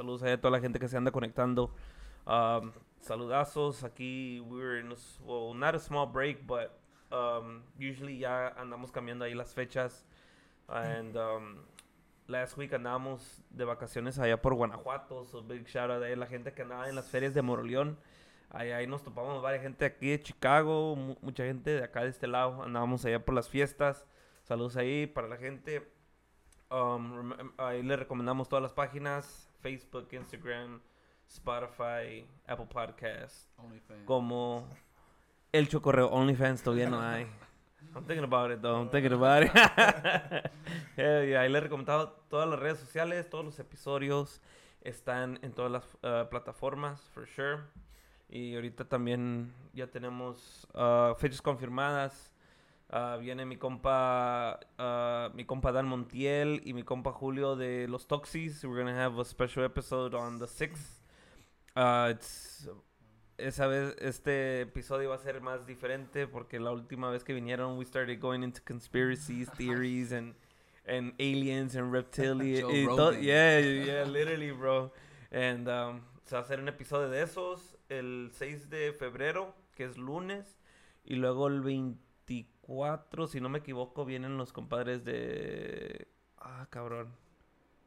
saludos a toda la gente que se anda conectando. Um, saludazos. Aquí, we were in a, well, not a small break, but um, usually ya andamos cambiando ahí las fechas. And um, last week andamos de vacaciones allá por Guanajuato. So big shout out a la gente que andaba en las ferias de Moroleón. Ahí, ahí nos topamos varias gente aquí de Chicago, mu- mucha gente de acá de este lado. Andábamos allá por las fiestas. Saludos ahí para la gente. Um, ahí le recomendamos todas las páginas: Facebook, Instagram, Spotify, Apple Podcasts. OnlyFans. Como el chocorreo OnlyFans todavía no hay. I'm thinking about it though. I'm thinking about it. Hell yeah. Ahí le he recomendado todas las redes sociales, todos los episodios están en todas las uh, plataformas, for sure. Y ahorita también ya tenemos uh, fechas confirmadas. Uh, viene mi compa, uh, mi compa Dan Montiel y mi compa Julio de Los Toxis. We're gonna have a special episode on the 6th. Uh, it's esa vez este episodio va a ser más diferente porque la última vez que vinieron we started going into conspiracies, theories and and aliens and reptilians. Yeah, yeah, literally, bro. And um, se va a hacer un episodio de esos el 6 de febrero, que es lunes, y luego el 24, si no me equivoco, vienen los compadres de ah, cabrón.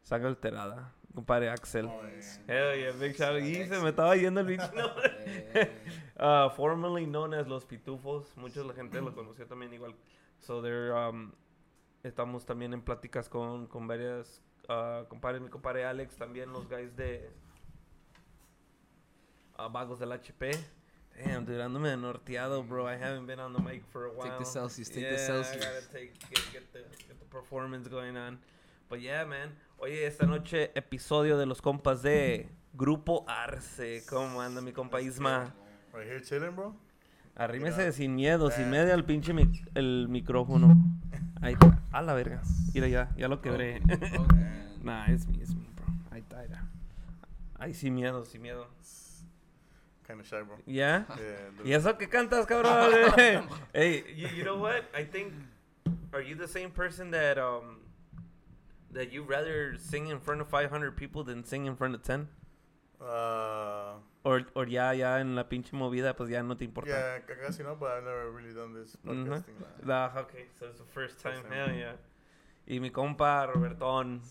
Saga alterada, compadre Axel. Oh, yeah. Hell yeah, big shout out. Y se me estaba yendo el bicho. Uh, formerly known as Los Pitufos. Mucha la gente lo conoció también igual. So they're, um, estamos también en pláticas con, con varias uh, compadres. Mi compadre Alex, también los guys de uh, Vagos del HP. Damn, dude, ando medio norteado, bro. I haven't been on the mic for a while. Take the Celsius, take the Yeah, Celsius. I gotta take, get, get, the, get the performance going on. But yeah, man. Oye, esta noche, episodio de los compas de Grupo Arce. ¿Cómo anda mi compa Isma? Right here chilling, bro. Arrímese sin miedo, sin miedo al pinche mic- el micrófono. Ahí está. A la verga. Mira ya, ya lo quebré. Rogan. nah, es mi, es mi, bro. Ahí está, mira. Ay, sin miedo, sin miedo. Kind of shy, bro. ¿Ya? Yeah. ¿Y eso que cantas, cabrón? hey, you, you know what? I think, are you the same person that, um, that you rather sing in front of 500 people than sing in front of 10? Uh, Or, or ya, ya en la pinche movida, pues ya no te importa. yeah, casi no, but I've never really done this podcasting. Nah, okay, so it's the first time, hell yeah. Y mi compa Robertón,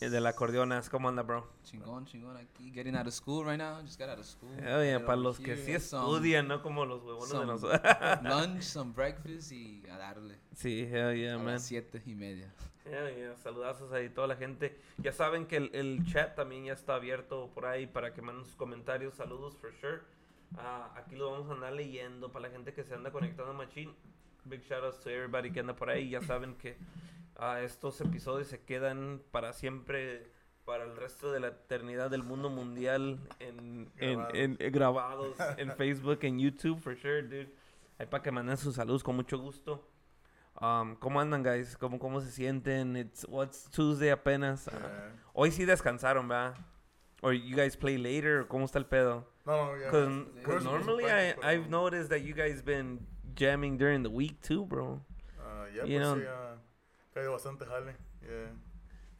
el de la acordeonas, ¿cómo anda, bro? Chingón, chingón aquí. Getting out of school right now. Just got out of school. Hell yeah, para los que sí estudian, no como los huevones de nosotros. Lunch, some breakfast y a darle. sí, hell yeah, a man. las siete y media. Hell yeah, saludazos ahí toda la gente. Ya saben que el, el chat también ya está abierto por ahí para que manden sus comentarios. Saludos, for sure. Ah, aquí lo vamos a andar leyendo para la gente que se anda conectando machine. Big shout outs to everybody que anda por ahí. Ya saben que ah, estos episodios se quedan para siempre, para el resto de la eternidad del mundo mundial en, en- Grabados. en- eh, grabados en Facebook, en YouTube, for sure, dude. Ahí para que manden sus saludos con mucho gusto. Um, ¿Cómo andan, guys? ¿Cómo, ¿Cómo se sienten? It's what's Tuesday apenas. Ah, Yeah. hoy sí descansaron, ¿verdad? Or you guys play later? ¿Cómo está el pedo? No, no, yeah. Because to normally I, I've noticed that you guys been jamming during the week too, bro. Uh, yeah, you pues know- sí, uh, caído bastante jale. Yeah.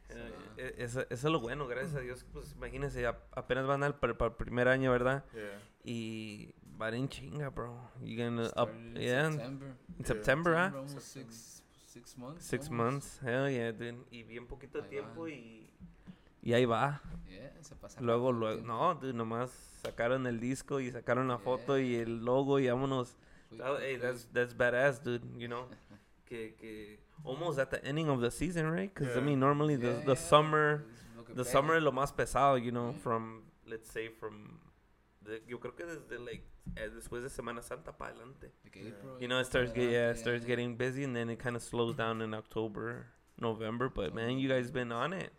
Eh, eh, eso, eso es lo bueno, gracias a Dios. Pues imagínense, ap- apenas van al para el primer año, ¿verdad? Yeah. Y van en chinga, bro. You gonna up, yeah, September. in Yeah. September, ¿ah? Almost six, six months. Six almost. months, hell yeah, dude. Y bien poquito Ahí tiempo van. y, y ahí va. Yeah, se pasa Luego, luego, tiempo. no, dude, nomás sacaron el disco y sacaron la foto y el logo y vámonos. That- hey, fui- that's, that's badass, dude, you know. que, que almost at the ending of the season, right? Because, I mean, normally the, Yeah, the summer, es lo que the pega. summer es lo más pesado, you know, Yeah. from, let's say, from, the, yo creo que desde, like, eh, después de Semana Santa para adelante. De Yeah. You know, it starts, get, yeah, it yeah, starts yeah. getting busy and then it kind of slows down in October, November. But, man, you guys been on it.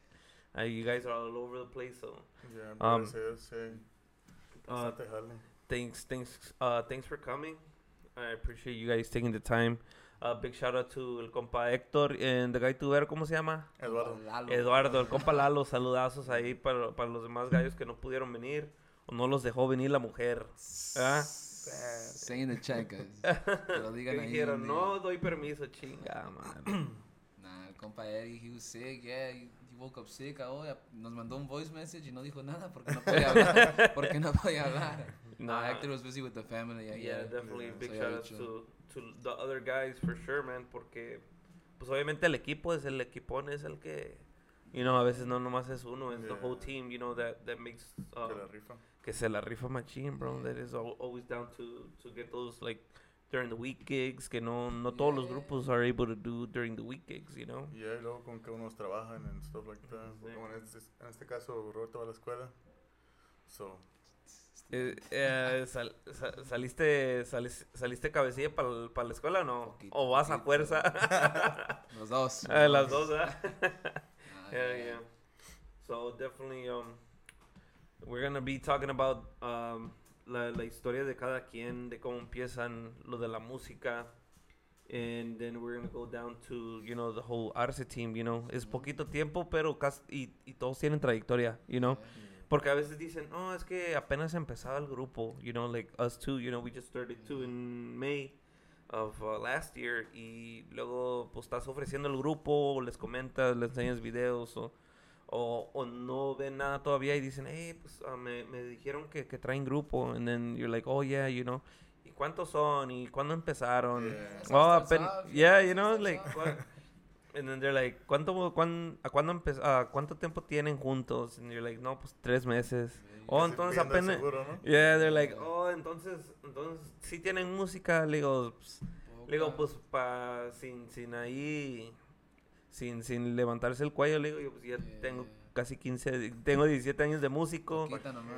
Uh, you guys are all over the place, so... Yeah, Um, gracias a Dios, sí. Uh, thanks thanks uh thanks for coming i appreciate you guys taking the time uh big shout out to el compa Héctor and the guy tubero cómo se llama Eduardo. Lalo. Eduardo el compa Lalo saludazos ahí para, para los demás gallos que no pudieron venir o no los dejó venir la mujer ¿Ah? Say in the chat, guys. Digan ahí dijeron no doy permiso chinga madre Nah, el compa Eddie, he was sick, yeah, he, woke up sick. Ah, oh, ya- nos mandó un voice message y no dijo nada porque no podía hablar. porque no podía hablar. Nah. Nah, Hector was busy with the family. Yeah, Yeah, yeah. definitely. Yeah. Big So, shout chill. to, to the other guys for sure, man. Porque, pues obviamente el equipo es el equipón, es el que, you know, a veces no nomás es uno, es the whole Yeah. team, you know, that, that makes, uh, Que la rifa. que se la rifa machine, bro. That is al- always down to, to get those, like, during the week gigs, que no, no todos los Yeah. grupos are able to do during the week gigs, you know? Y ya, y luego con que unos trabajan and stuff like that. Como en este, en este caso, Roberto va a la escuela. So, Eh, eh, sal- sa- saliste, salis- ¿Saliste cabecilla para la escuela o no? Poquito, ¿O vas a poquito. fuerza? Los dos. Ah, las dos. Ah, Yeah, yeah. So definitely, um, we're gonna be talking about um, la, la historia de cada quien, de cómo empiezan lo de la música, and then we're gonna go down to you know the whole Arce team. You know, es poquito tiempo, pero casi y, y todos tienen trayectoria. You know, porque a veces dicen, oh, es que apenas empezaba el grupo. You know, like us too. You know, we just started too in May of uh, last year y luego pues estás ofreciendo el grupo, les comentas, les enseñas videos o, o, o no ven nada todavía y dicen, hey, pues ah, me, me dijeron que, que traen grupo and then you're like, oh yeah, you know, ¿y cuántos son? ¿y cuándo empezaron? Yeah. Oh, yeah, you know, like, and then they're like, ¿cuánto, cuán, a cuándo ah, ¿cuánto tiempo tienen juntos? And you're like, no, pues tres meses. Oh, casi entonces pidiendo el apenas... seguro, ¿no? Yeah, they're like, Yeah. oh, entonces, entonces, sí tienen música, le digo, pues, le digo, pues, pa, sin, sin ahí, sin, sin levantarse el cuello, le digo, yo pues ya Yeah. tengo casi 15, tengo 17 años de músico.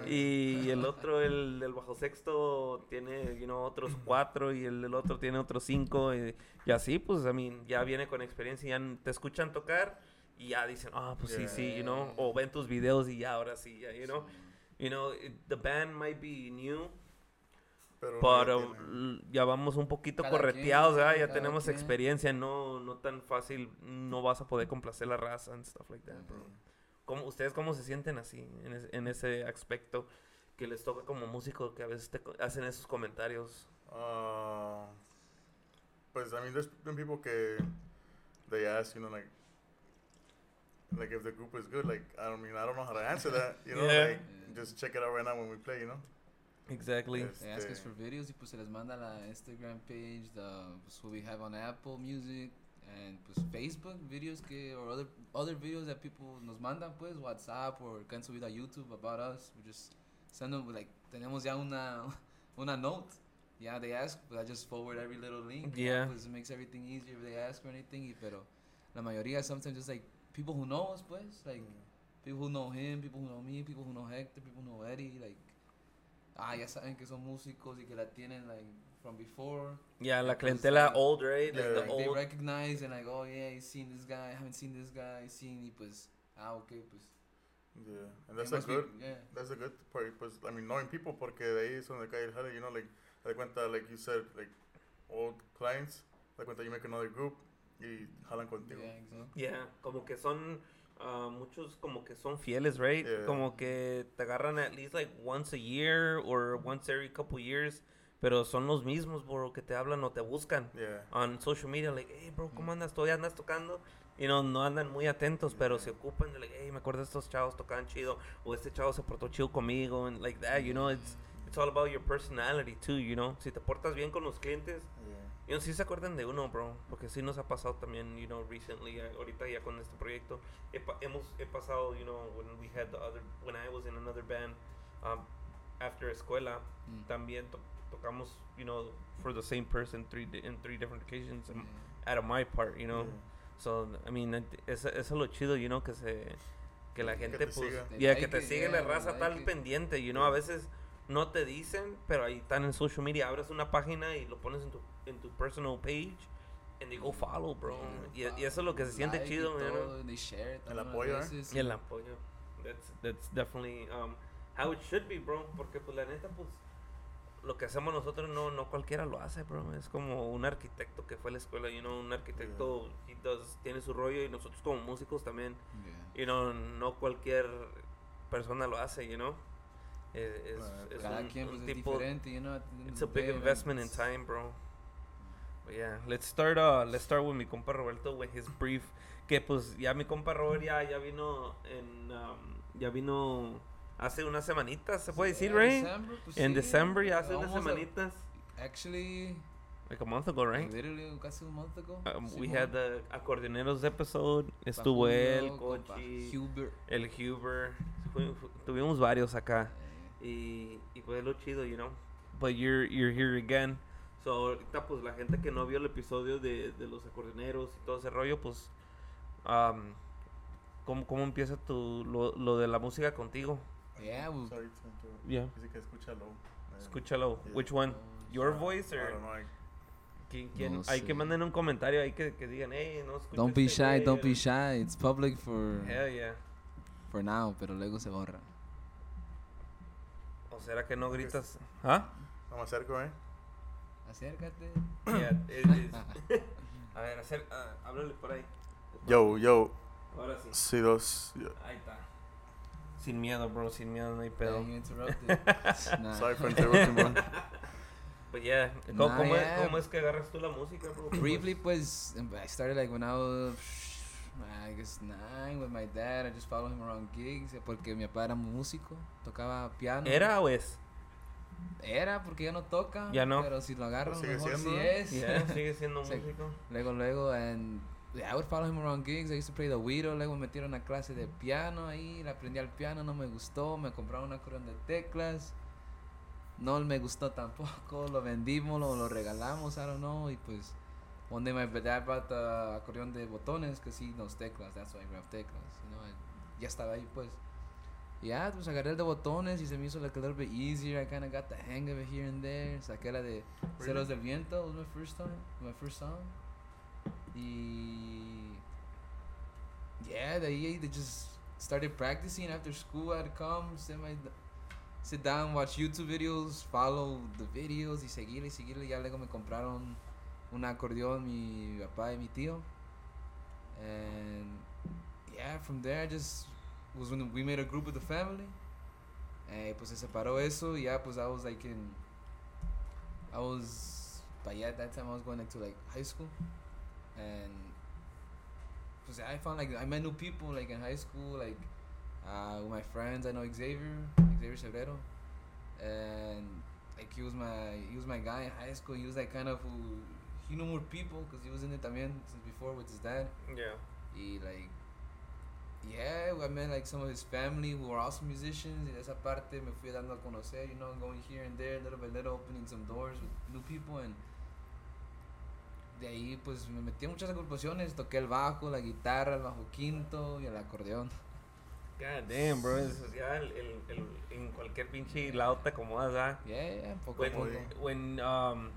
Y el otro, el del bajo sexto, tiene, you know, otros cuatro y el del otro tiene otros cinco. Y, y así, pues, I mean, ya viene con experiencia y ya te escuchan tocar y ya dicen, ah, pues sí, sí, you know. Yeah. O ven tus videos y ya, ahora sí, ya, you know. You know, it- the band might be new, Pero, pero ya vamos un poquito Cada correteados, quien, ¿verdad? Ya tenemos quien. experiencia, no, no tan fácil, no vas a poder complacer la raza and stuff like that, bro. ¿Cómo, ¿Ustedes cómo se sienten así, en, es- en ese aspecto que les toca como músico, que a veces te hacen esos comentarios? Uh, pues, I mean, there's been people que they ask, you know, like, like if the group is good, like, I don't mean, I don't know how to answer that, you know, Yeah. like, just check it out right now when we play, you know. Exactly. Yes. They ask us Este- for videos y pues se les manda la Instagram page, the pues, who we have on Apple Music and pues Facebook videos que or other other videos that people nos mandan pues WhatsApp or que han subido a YouTube about us. We just send them like tenemos ya una una note. Yeah, they ask, but I just forward every little link. Yeah. Pues it makes everything easier if they ask for anything. Y, pero la mayoría sometimes just like people who know us pues like people who know him, people who know me, people who know Hector, people who know Eddie, like, ah, ya saben que son músicos y que la tienen, like, from before. Ya, la Yeah, pues, clientela like- old, right? Like Yeah. the Like, they old. recognize and like, oh yeah, I've seen this guy, I haven't seen this guy, I've seen, y pues, ah, ok, pues. Yeah, and that's a must be- good, yeah. that's a good part, pues, I mean, knowing people, porque de ahí es donde cae el jale, you know, like, das cuenta, like you said, like, old clients, das cuenta, you make another group, y jalan contigo. Yeah, exactly. Yeah, como que son ah, muchos como que son fieles, right? Yeah. Como que te agarran at least like once a year or once every couple years, pero son los mismos, bro, que te hablan o te buscan Yeah. on social media, like, hey, bro, ¿cómo andas? ¿Todavía andas tocando? Y no, no andan muy atentos, pero se ocupan de, like, hey, me acuerdo de estos chavos tocaban chido, o este chavo se portó chido conmigo, and like that, you know, it's, it's all about your personality too, you know. Si te portas bien con los clientes, Yeah. you know, sí se acuerdan de uno, bro, porque sí nos ha pasado también, you know, recently, eh, ahorita ya con este proyecto, he, hemos, he pasado, you know, when we had the other, when I was in another band, um, after escuela, Mm. también tocamos, you know, for the same person three di- in three different occasions um, Yeah. out of my part, you know. Yeah. So, I mean, eso, eso es lo chido, you know, que se que la Que gente te pues siga. Like que te it, sigue yeah, la raza tal it. pendiente, you know, a veces no te dicen, pero ahí están en social media, abres una página y lo pones en tu en tu personal page and they go follow, bro. Yeah, Y, y eso es lo que se siente like chido, you know. share it El apoyo, ¿eh? Y el apoyo. That's, that's definitely um, how it should be, bro. Porque, pues, la neta, pues, lo que hacemos nosotros no, no cualquiera lo hace, bro. Es como un arquitecto que fue a la escuela, you know, un arquitecto he does- tiene su rollo y nosotros como músicos también, Yeah. you know, no cualquier persona lo hace, you know. Es, es, es Cada un, quien un pues es tipo, diferente, you know. it's a big investment in it's- time, bro. But yeah, let's start, uh, let's start with mi compa Roberto with his brief. Que pues ya mi compa Robert ya, ya vino en, um, ya vino hace unas semanitas, se puede decir, right? December, pues En ya hace unas semanitas. Actually, Like a month ago, right? literally casi un month ago. Um, we had the acordeoneros episode. Estuvo él, Cochi, Hubert. el Huber. Tuvimos varios acá. Eh, Y, y pues lo chido, you know. But you're, you're here again. So ahorita pues la gente que no vio el episodio de, de los acordeoneros y todo ese rollo, pues... um, ¿cómo, ¿Cómo empieza tu, lo, lo de la música contigo? Yeah, we, Sorry to interrupt. Yeah. Dice que escucha low. Eh, Escúchalo. Yeah. Which one? Your uh, voice I or... don't know, I- ¿Quién, quién? No Hay que sé. manden un comentario ahí que, que digan, hey, no escucho don't be este shy, güey", don't be shy. It's public for Hell yeah. for now, pero luego se borra. ¿O será que no gritas? ¿Ah? No me acerco, eh. Acércate. Yeah, it is. A ver, hacer, ah, háblale por ahí. Yo, yo. Ahora sí. Sí, dos. yo- Ahí está. Sin miedo, bro, sin miedo, no hay pedo. Yeah, you interrupted. Nah. Sorry for interrupting, bro. But yeah, ¿cómo, Nah, cómo es, yeah. cómo es que agarras tú la música, bro? Briefly, pues, I started like when I was, I guess nine with my dad. I just followed him around gigs eh, porque mi papá era músico, tocaba piano. ¿Era o es? Era porque ya no toca. Ya no. Pero si lo agarro, Pues sigue mejor siendo, sí es. Yeah, sigue siendo músico. Luego, luego, and I would follow him around gigs. I used to play the güiro. Luego me metieron a clase de piano ahí. Le aprendí al piano, no me gustó. Me compraron una acordeón de teclas. No me gustó tampoco. Lo vendimos, lo, lo regalamos, I don't know. Y pues, one day my dad brought the acordeón de botones, que sí, no teclas. That's why I grabbed teclas. You know, and ya estaba ahí, pues. Y ya, pues agarré el de botones y se me hizo like a little bit easier. I kind of got the hang of it here and there. Saqué la de Ceros del Viento, was my first time, my first song. Y yeah, ahí they just started practicing after school. I'd come, sit my sit down, watch YouTube videos, follow the videos y seguirle y seguirle. Ya luego me compraron un acordeón mi papá y mi tío. And yeah, from there I just was when we made a group with the family. Eh, pues se separó eso y ya pues I was like in I was but yeah at that time I was going into like high school and because I found like I met new people like in high school like uh, with my friends I know Xavier Xavier Severero and like he was my he was my guy in high school he was like kind of who he knew more people because he was in it también since before with his dad Yeah. He like yeah I met like some of his family who were also musicians y de esa parte me fui dando a conocer you know going here and there little by little opening some doors with new people and de ahí pues me metí en muchas agrupaciones toqué el bajo la guitarra el bajo quinto y el acordeón God damn, bro. Eso es ya el, el, el, en cualquier pinche lado te acomodas, ¿ah? yeah, yeah poco When, poco when, um,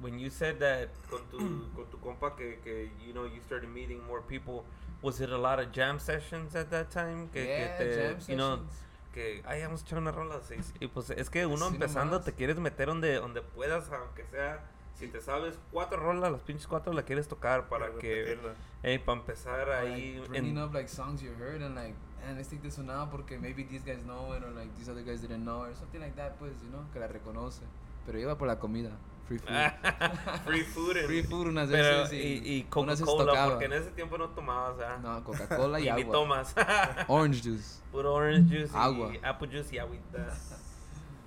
when you said that con tu, con tu compa que, que, you know, you started meeting more people, was it a lot of jam sessions at that time? Que, yeah que te, jam you know, sessions. que, ay, vamos a echar una rola. sí, Y pues es que uno Así empezando nomás. te quieres meter donde, donde puedas, aunque sea, si te sabes cuatro rolas, las pinches cuatro la quieres tocar para que, hey, para empezar Or, ahí. like, bringing en- up like songs you heard and like man let's take this one out porque maybe these guys know it or like these other guys didn't know it or something like that pues you know que la reconoce pero iba por la comida free food Free food. and- free food unas Pero, veces y, y unas veces Coca-Cola, tocaba. porque en ese tiempo no tomabas, ¿ah? no Coca-Cola y, y ni agua tomas. orange juice Puro orange juice Agua. y apple juice y agüita.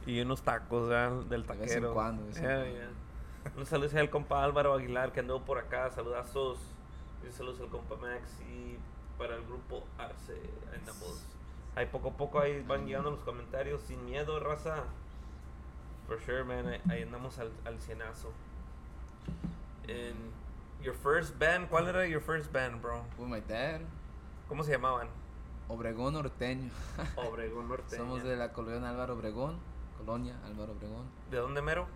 y unos tacos ¿verdad? del De taquero. vez en cuando, de vez en Yeah, cuando. yeah. Un saludo al compa Álvaro Aguilar que anduvo por acá. Saludazos. Y un saludo al compa Max. Y para el grupo Arce. Andamos. Ahí poco a poco ahí van llegando los comentarios. Sin miedo, raza. For sure, man. Ahí, andamos al, al cienazo. And your first band, ¿cuál era your first band, bro? with my dad ¿Cómo se llamaban? Obregón Norteño Obregón Norte. somos de la colonia Álvaro Obregón colonia Álvaro Obregón ¿De dónde mero?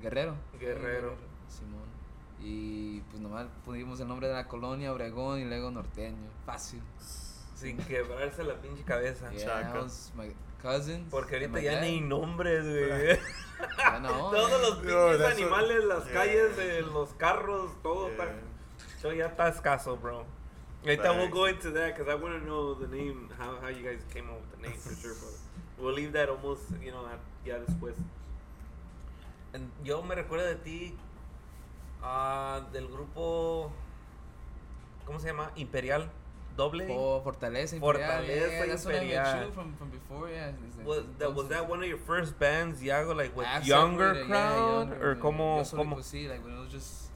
Guerrero Guerrero. Simón y pues nomás pusimos el nombre de la colonia Obregón y luego Norteño fácil Sin quebrarse la pinche cabeza. Yeah, my cousins. Porque ahorita ya dad. ni nombres, güey. Ya no, Todos eh. los No, pinches what- animales, las yeah. calles, eh, los carros, todo Yeah. está. Eso ya está escaso, bro. Ahorita we'll go into that because I want to know the name, how, how you guys came up with the name for sure, but we'll leave that almost, you know, at- ya después. And yo me recuerdo de ti Ah, del grupo. ¿Cómo se llama? Imperial. Doble. Oh, Fortaleza Imperial. Fortaleza yeah, that's what I Imperial. you from, from before, yeah. Was that, was that one of your first bands, Yago, like with I've younger separated, crowd? yeah, or younger, como, Yo como? sí, like when it was just,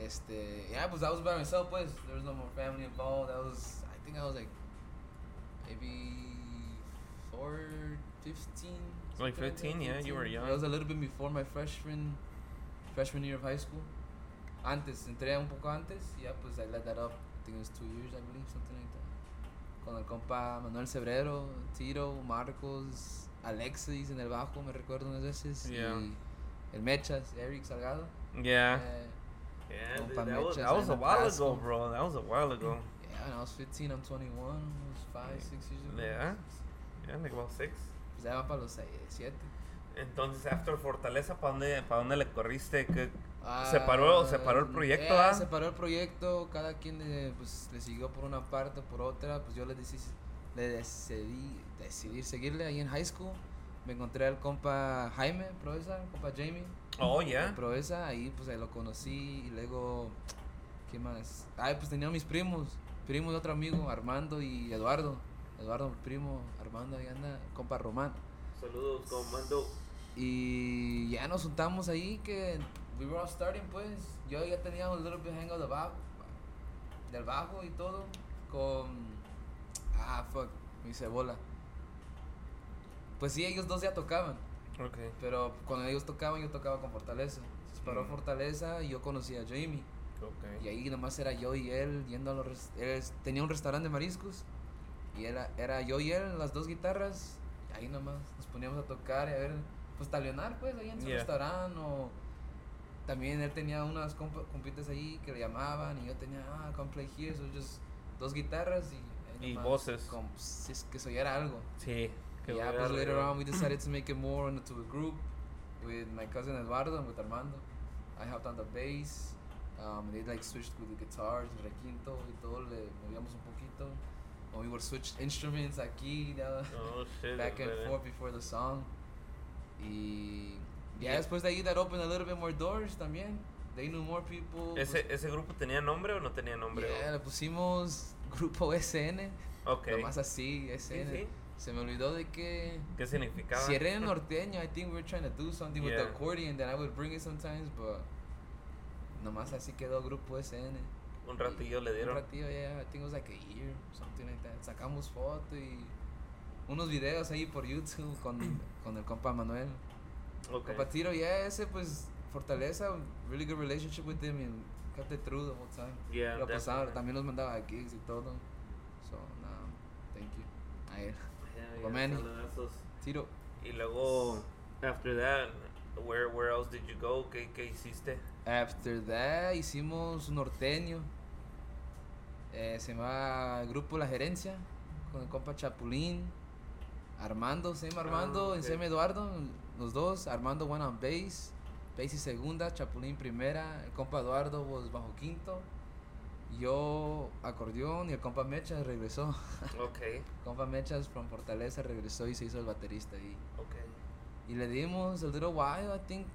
este, yeah, pues I was by myself, pues, there was no more family involved, I was, I think I was like, maybe four, 15. Like something that, 15, yeah, you were young. It was a little bit before my freshman, freshman year of high school. Antes, entré un poco antes, y ya pues I let that up, I think it was two years, I believe, something like that. Con el compa Manuel Cebrero, Tiro, Marcos, Alexis en el bajo, me recuerdo unas veces. Yeah. Y el Mechas, Eric Salgado. Yeah. Eh, Yeah, dude, that was, that was a while Pasco. ago, bro. That was a while ago. yeah, when I was 15, I'm 21, it was 5, 6 years ago. Yeah. Yeah, like about six. Pues ya va para los 7. Entonces, after Fortaleza, ¿para dónde, pa' dónde le corriste? ¿Qué- Separó- separó el proyecto, ah? separó el proyecto, cada quien eh, pues, le siguió por una parte por otra, pues yo le decidí, le decidí, decidí seguirle ahí en high school. Me encontré al compa Jaime Proeza, compa Jamie. Oh, de yeah. Proeza, ahí pues ahí lo conocí y luego, ¿qué más? Ay, pues tenía mis primos, primos de otro amigo, Armando y Eduardo. Eduardo, mi primo, Armando, ahí anda, compa Román. Saludos, comando. Y ya nos juntamos ahí que we were all starting pues. Yo ya tenía un little bit hang of the bajo, del bajo y todo con ah fuck, me hice bola. Pues sí, ellos dos ya tocaban, Ok. pero cuando ellos tocaban yo tocaba con Fortaleza. Se paró Mm. Fortaleza y yo conocí a Jamie. Ok. Y ahí nomás era yo y él yendo a los él tenía un restaurante de mariscos y era, era yo y él, las dos guitarras, y ahí nomás nos poníamos a tocar y a ver, pues talionar pues ahí en su Yeah. restaurante o también él tenía unas compa- compitas ahí que le llamaban y yo tenía, ah, come play here, so just dos guitarras y, Y nomás, voces. como, si es que oyera algo. Sí. qué yeah, pues later on we decided to make it more into a group with my cousin Eduardo and with Armando. I helped on the bass. Um, they like switched with the guitars, el requinto y todo, le movíamos un poquito. When we would switch instruments aquí, ya, Oh, shit. back and forth before the song. Y ya Yeah. después de ahí that opened a little bit more doors también. They knew more people. pues, ¿Ese, ¿Ese grupo tenía nombre o no tenía nombre? yeah, le pusimos Grupo SN, Ok. nomás así, Sí, SN. sí. Se me olvidó de que ¿Qué significaba? Si era norteño, I think we were trying to do something with the Yeah. accordion, then I would bring it sometimes, but nomás así quedó Grupo SN. Un ratillo le Un dieron. ratillo, yeah, I think it was like a year, something like that. Sacamos foto y unos videos ahí por YouTube con, con el compa Manuel. Ok. Compa Tiro, yeah, ese pues Fortaleza, really good relationship with him and kept it through the whole time. Yeah, Lo pasaba, también nos mandaba gigs y todo. So, no, thank you. A él. Yeah. Tiro. Y luego, after that, where, where else did you go? ¿Qué, qué hiciste? After that hicimos un norteño. Eh, se llama Grupo La Gerencia. Con el compa Chapulín. Armando, se llama Armando, Ah, se llama Eduardo. Los dos. Armando went on bass. Bass y segunda. Chapulín primera. El compa Eduardo was bajo quinto. Yo acordeón y el compa Mechas regresó. Ok, El compa Mechas from Fortaleza regresó y se hizo el baterista ahí. ok. Y le dimos a little while, I think.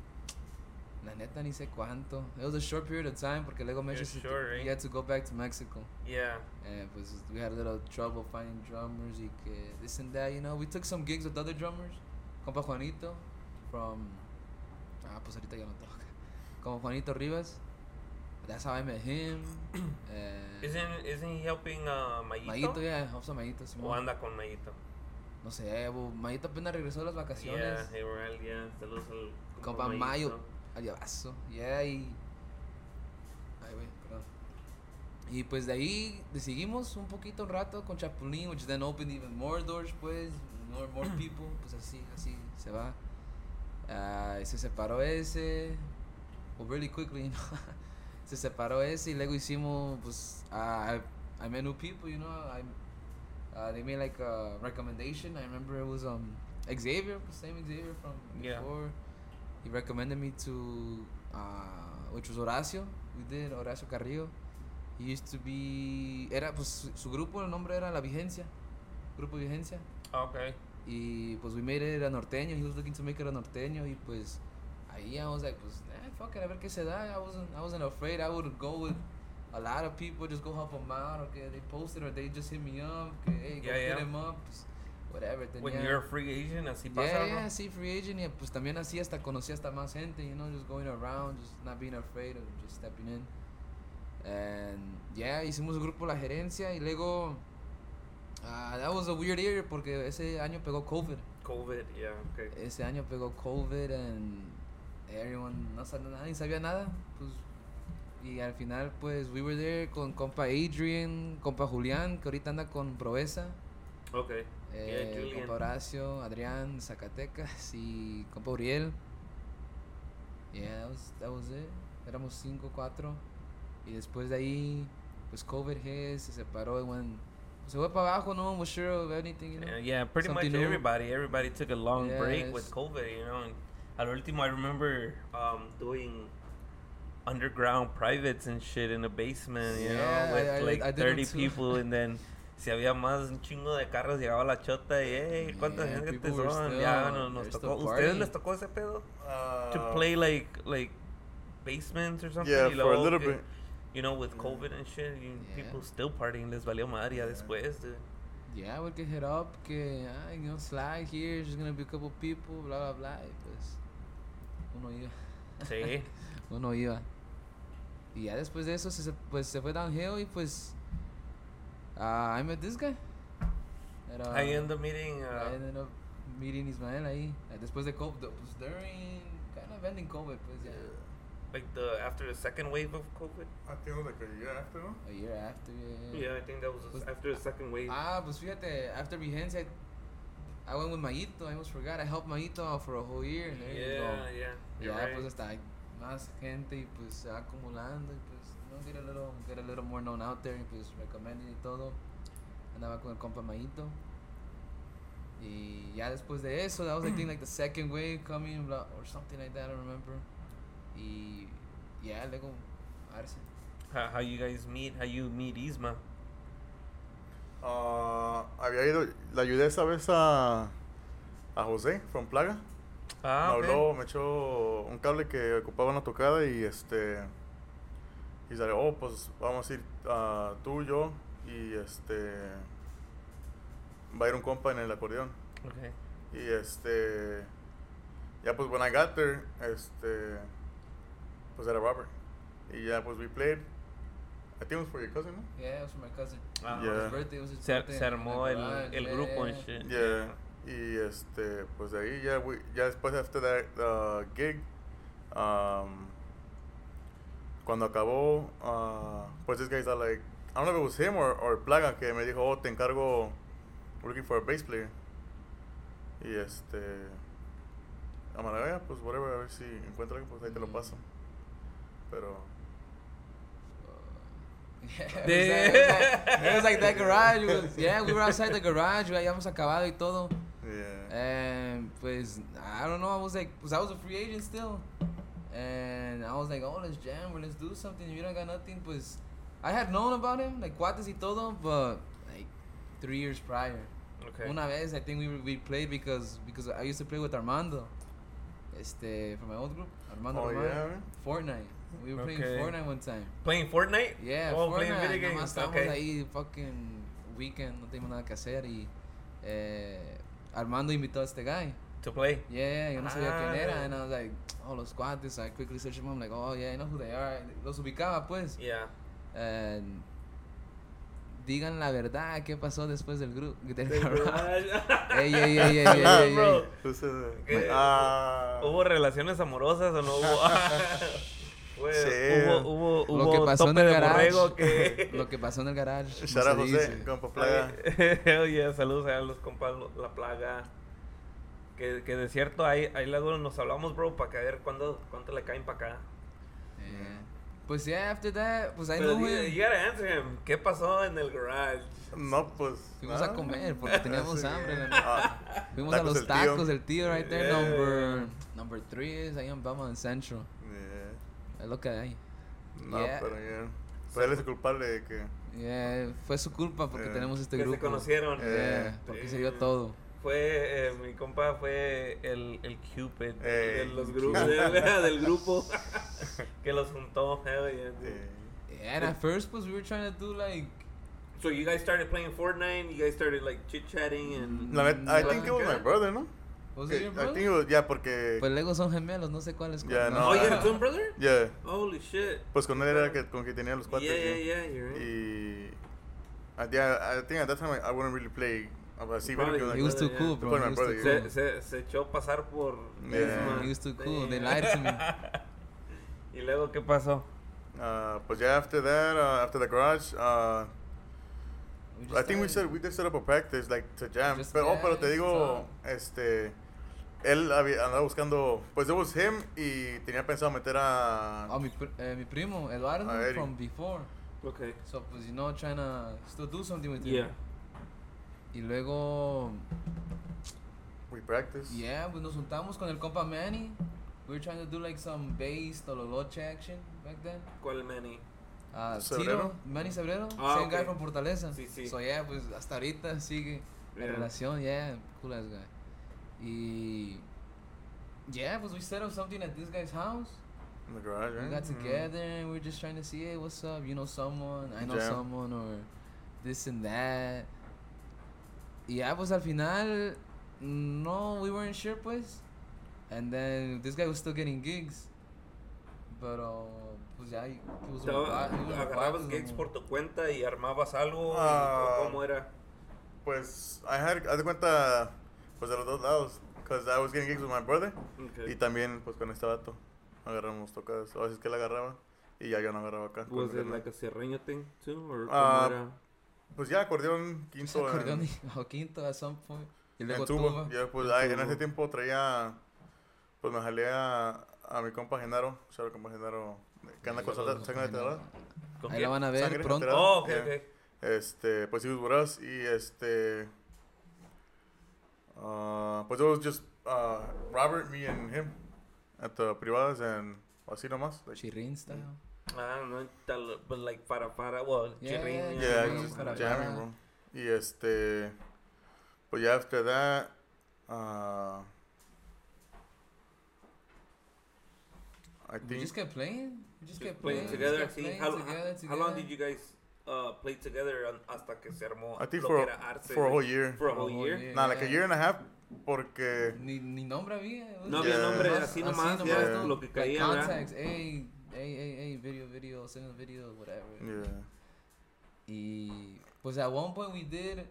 La neta ni sé cuánto. It was a short period of time porque luego se short, he right? had to go back to Mexico. Yeah. And pues we had a little trouble finding drummers y que this and that, you know. We took some gigs with other drummers. Compa Juanito from Ah, pues ahorita ya no toca. Como Juanito Rivas. That's how I met him. Eh, Isn't, isn't he helping uh, Mayito? Mayito, yeah, helps a Mayito, ¿O Simón. anda con Mayito? No sé, bo- Mayito apenas regresó de las vacaciones. Yeah, hey, Real, yeah. Saludos al Compa Mayito. Adiabazo. Yeah, y. Ay, güey, perdón. Y pues de ahí seguimos un poquito un rato con Chapulín, which then opened even more doors, pues. More, more people, pues así, así se va. Y se separó ese. Well, really quickly, you know. se separó ese y luego hicimos, pues. ah, I, I met new people, you know. I, uh, they made like a recommendation. I remember it was um Xavier, same Xavier from Yeah. He recommended me to, uh, which was Horacio. We did Horacio Carrillo. He used to be, era pues su, grupo, el nombre era La Vigencia, Grupo Vigencia. Ok. Y pues we made it a norteño. He was looking to make it a norteño y pues ahí I was like, pues, eh, fuck it, a ver qué se da. I wasn't, I wasn't afraid. I would go with a lot of people, just go help them out, okay, they posted or they just hit me up, okay, hey, go Yeah, hit yeah. them up, pues, whatever. When tenía- you're a free agent, así pasa, yeah, yeah, sí, free agent, y pues también así hasta conocí hasta más gente, you know, just going around, just not being afraid of just stepping in. And yeah, hicimos grupo la gerencia y luego ah, that was a weird year porque ese año pegó COVID. COVID, yeah, okay. Ese año pegó COVID and everyone no sabía nadie sabía nada, pues y al final pues we were there con compa Adrian, compa Julián que ahorita anda con Proeza. Okay. Eh, yeah, compa Horacio, Adrián, Zacatecas y compa Uriel. Yeah, that was, that was it. Éramos cinco, cuatro. Y después de ahí, pues COVID hit, se separó y when, se fue para abajo, no one was sure of anything, you know. Yeah, yeah, pretty much new. everybody. Everybody took a long break with. COVID, you know. And al último, I remember um, doing underground privates and shit in the basement, you Yeah, know, with I- I like I them 30 people. And then, si había más un chingo de carros, llegaba la chota y, hey, ¿cuántas Yeah, gente son? Ya nos, nos tocó. ¿Ustedes les tocó ese pedo? to Uh, play like, like basements or something? Yeah, y for a luego little bit. You know, with Yeah. COVID and shit, you, Yeah. people still partying, les valió madre ya Yeah. después, dude. Yeah, we could hit up, que, ah, you know, slide here, there's gonna be a couple people, bla, bla, bla. Y pues, uno iba. Sí. uno iba. Y ya después de eso, se, se- pues se fue downhill y pues. Ah, I met this guy. Era, I end up meeting. Uh, I ended up meeting Ismael ahí. eh, Después de COVID, pues during. Kind of ending COVID, pues ya. like the after the second wave of COVID. I think it was like a year after, no? A year after, yeah. Yeah, I think that was Was- after the second wave. Ah, pues fíjate, after Vigencia, I, I went with Maito. I almost forgot. I helped Maito out for a whole year. And there you yeah, go. yeah. You're Ya, right. pues hasta hay más gente y pues se va acumulando y pues, get a little, get a little more known out there pues recommending y todo. Andaba con el compa Maito. Y ya después de eso, that was I think like the second wave coming blah, or something like that, I don't remember. Y ya, luego, Arce. how, how you guys meet? How you meet Isma? Uh, había ido, le ayudé esa vez a, a José, from Plaga. Ah, me okay. habló, me echó un cable que ocupaba una tocada y este. Y salió, oh, pues vamos a ir ah, tú, yo y este. Va a ir un compa en el acordeón. Okay. Y este. Ya pues, when I got there, este. Pues era Robert. Y ya pues we played. I think it was for your cousin, no? Yeah, it was for my cousin. Ah, Yeah. His birthday was his Se, birthday se armó el, garage, el grupo and yeah. shit. Yeah. Y este, pues de ahí ya, we, ya después after that uh, gig, um, cuando acabó, uh, pues this guy's like, I don't know if it was him or, or Plaga que me dijo, oh, te encargo, we're looking for a bass player. Y este, I'm like, "Oh, yeah, pues whatever, a ver si encuentro alguien, pues ahí te lo paso. Pero, Yeah, it was, like, it was like that garage. it was- yeah, we were outside the garage. Ya habíamos acabado y todo. yeah. And pues, I don't know. I was like, pues I was a free agent still. And I was like, oh, let's jam or let's do something. If you don't got nothing, pues. I had known about him, like cuates y todo, but like three years prior. Okay. Una vez, I think we, we played because because I used to play with Armando. Este, from my old group. Armando Oh, Romano. yeah, man. Fortnite. We were Okay. playing Fortnite one time. Playing Fortnite? Yeah, oh, Fortnite. playing video nomás games. estábamos Okay. ahí fucking weekend, no teníamos nada que hacer y eh, Armando invitó a este guy. To play? Yeah, yo no sabía quién Ah. era. And I was like, oh, los cuates. I quickly searched them. I'm like, oh, yeah, I know who they are. Los ubicaba, pues. Yeah. And digan la verdad, ¿qué pasó después del grupo? Del. Ey, ey, ey, ey, ey, Bro. ¿Qué? ah, ¿Hubo relaciones amorosas o no hubo? Sí. Hubo, hubo, hubo Lo que pasó en el de garage. borrego que... Lo que pasó en el garage. out José, compa Plaga. Oye, saludos a los compas, la plaga. Que, que de cierto, ahí, ahí luego nos hablamos, bro, para que a ver cuándo, cuánto le caen para acá. Yeah. Pues yeah, after that, pues knew di- him. you gotta answer him. ¿Qué pasó en el garage? No, pues. Fuimos nada. a comer porque teníamos Sí. hambre. la neta. Ah, Fuimos a los del tío. tacos del tío right there, Yeah. number number three is ahí en Belmont Central. yeah. Es lo que hay. No, Yeah. pero ya. Pues él es el culpable de que. Yeah, fue su culpa porque Yeah. tenemos este que grupo. se conocieron. Yeah, Yeah. porque se dio todo. Fue, eh, mi compa fue el, el Cupid de Ey. los grupos, del, del grupo que los juntó. Hell yeah. Eh, Yeah, and at first, pues, we were trying to do like. So you guys started playing Fortnite, you guys started like chit chatting and... la I think it was my brother, ¿no? Was it your I brother? think it was, yeah, porque... Pues luego son gemelos, no sé cuál es cuál. no. Oh, you had a twin brother? yeah, Holy shit. pues con él era que, con que tenía los cuates. Yeah, yeah, yeah, you're right. Y... I, yeah, I think at that time I, I wouldn't really play... Was like too Yeah. cool, bro. Cool. Se, se, se echó pasar por... Yeah. Cool. They lied to me. ¿Y luego qué pasó? Uh, but yeah, after that, uh, after the garage, uh, I think we said we did set up a practice like to jam. Just- pero, oh, pero te digo, este, él había, andaba buscando, pues it was him y tenía pensado meter a, Oh, mi, pr- eh, mi primo, Eduardo, from before. Okay. So, pues, you know, trying to still do something with Yeah. Him. Y luego, we practice. yeah, pues nos juntamos con el compa Manny. We were trying to do like some bass, tololoche action back then. ¿Cuál Manny? Uh, Cebrero? Tito, Manny Cebrero, Ah, same guy from Fortaleza. Sí, sí. So, yeah, pues hasta ahorita sigue la Yeah. relación, yeah, cool ass guy. Y, yeah, pues we set up something at this guy's house. In the garage, right? We got Mhm. together and we are just trying to see, hey, what's up? You know someone, I know Jam. someone, or this and that. Y ya, pues al final, no, we weren't sure, pues. And then this guy was still getting gigs. Pero, pues ya, he was ¿Agarrabas gigs and- por tu cuenta y armabas algo? ¿O ¿Cómo era? Pues, I had, haz de cuenta, pues de los dos lados. Because I was getting gigs with my brother. Okay. Y también, pues con este vato, agarramos tocadas. A veces que él agarraba y ya yo no agarraba acá. Was it like a cierreño thing too? Or Ah, cómo era? Pues ya, acordeón, quinto. acordeón en- o quinto at some point. Y En tubo. tuba. Pues, En ay, en ese tiempo traía, pues me jalé a, a mi compa Genaro, shout out compa Genaro, que anda con sangre de compa terror. ¿Con Ahí la van a ver Sangre pronto. Oh, ok, Yeah. ok. Este, pues with us y este, uh, pues it was just uh, Robert, me and him at the privadas and así nomás. Like, Chirrín style. Ah, no, tal, but like para para, well, Yeah, yeah, Yeah, just para- jamming, para. bro. Y este, pues ya after that, uh, I We think just kept playing. We just, Just kept playing playing. together. Kept playing How, together, how long together. did you guys uh, play together hasta que se armó I think for, era Arce? for a whole year. For a whole year? Nah, like a year and a half, porque Ni, ni nombre había. No había just nombre, nomás- así nomás, ya, ¿no? lo que Like caía, ¿verdad? contacts, hey, hey, hey, hey, video, video, send a video, whatever. yeah. Y pues at one point we did.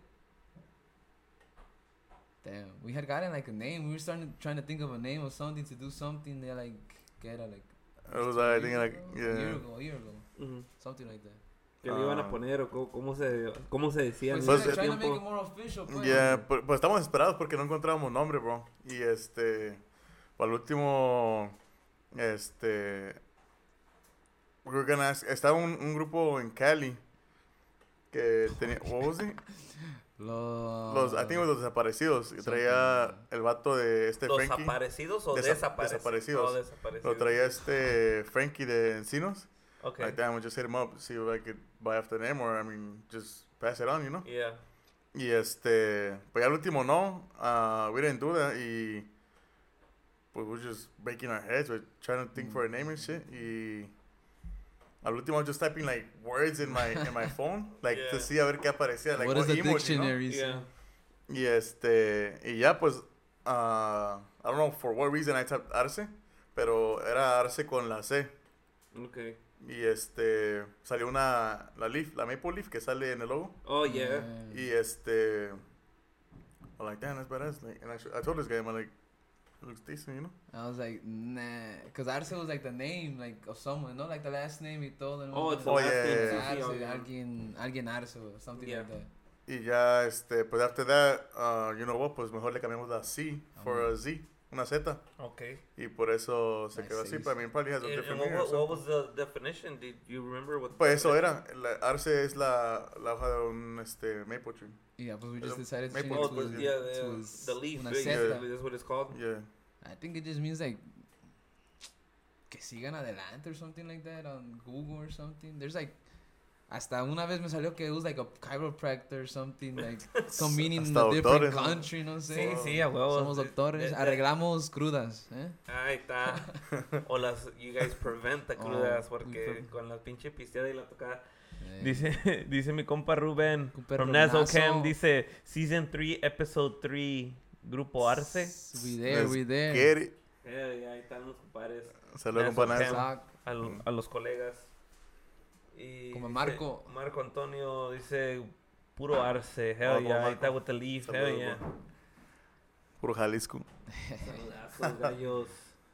Damn, we had gotten like a name. We were starting trying to think of a name or something to do something. They like get a like. It was two I think like ago? A year yeah. ago, a year ago, Ujú. something like that. ¿Qué le iban a Ah. poner o cómo, cómo se, cómo se decía en Pues, Pues, ese yeah, trying to make it tiempo? more official. Pues. Yeah, pues, pues estamos desesperados porque no encontrábamos nombre, bro. Y este, para el último, este, we were gonna ask- estaba un, un grupo en Cali que tenía, what was it? Los, Los, I think it was los desaparecidos. que traía el vato de este ¿Los Frankie. aparecidos o Desa- desaparecidos? desaparecidos. Oh, desaparecidos. Lo traía este Frankie de Encinos. Okay. Like, damn, we just hit him up, see if I could buy after the name or, I mean, just pass it on, you know? Yeah. Y este, pues ya el último no, uh, we didn't do that y pues we're just breaking our heads, we're trying to think Mm. for a name and shit y al último I was just typing like words in my in my phone, like Yeah. to see a ver qué aparecía, like what does the dictionary say? Yeah. Y este, y ya pues, uh, I don't know for what reason I typed Arce, pero era Arce con la C. Okay. Y este, salió una, la leaf, la maple leaf que sale en el logo. Oh, yeah. Y este, I'm like, damn, that's badass. Like, and I, I told this guy, I'm like, it looks decent, you know? I was like, nah, because Arce was like the name, like of someone, no, like the last name y todo. Oh, it's Oh, yeah, yeah, yeah. Arce, alguien, alguien Arce or something Yeah. like that. Y ya, este, pues after that, uh, you know what, pues mejor le cambiamos la C for Ah. a Z, una Z. Okay. Y por eso se quedó así, Cs. but I mean, probably has a And, different and meaning what, was the definition? Did you remember what? Pues eso era, la arce es la, la hoja de un este, maple tree. Yeah, but we just decided to change Oh, it to, pues, yeah, to the, the leaf. una yeah, seta. That's what it's called. Yeah. I think it just means like que sigan adelante or something like that on Google or something. There's like, Hasta una vez me salió que it was like a chiropractor or something, like some meaning in a different country, no Sí, sé. sí, a huevo. Somos doctores, arreglamos crudas, ¿eh? Ahí está. O las, you guys prevent the Oh, crudas, we porque con la pinche pisteada y la tocada. Eh, Dice, dice mi compa Rubén, Compa from Rubenazo. NasoCam, dice, Season 3, Episode 3, Grupo Arce. We there, we there. Get it. Eh, ahí están los compadres. Saludos, Nazo Cam. Nazo. A, a los colegas. Y Como dice- Marco. Marco Antonio dice puro arce. Hell como yeah. Está with the leaf. Hell Saludos, yeah. compa. Puro Jalisco. Saludazos, gallos.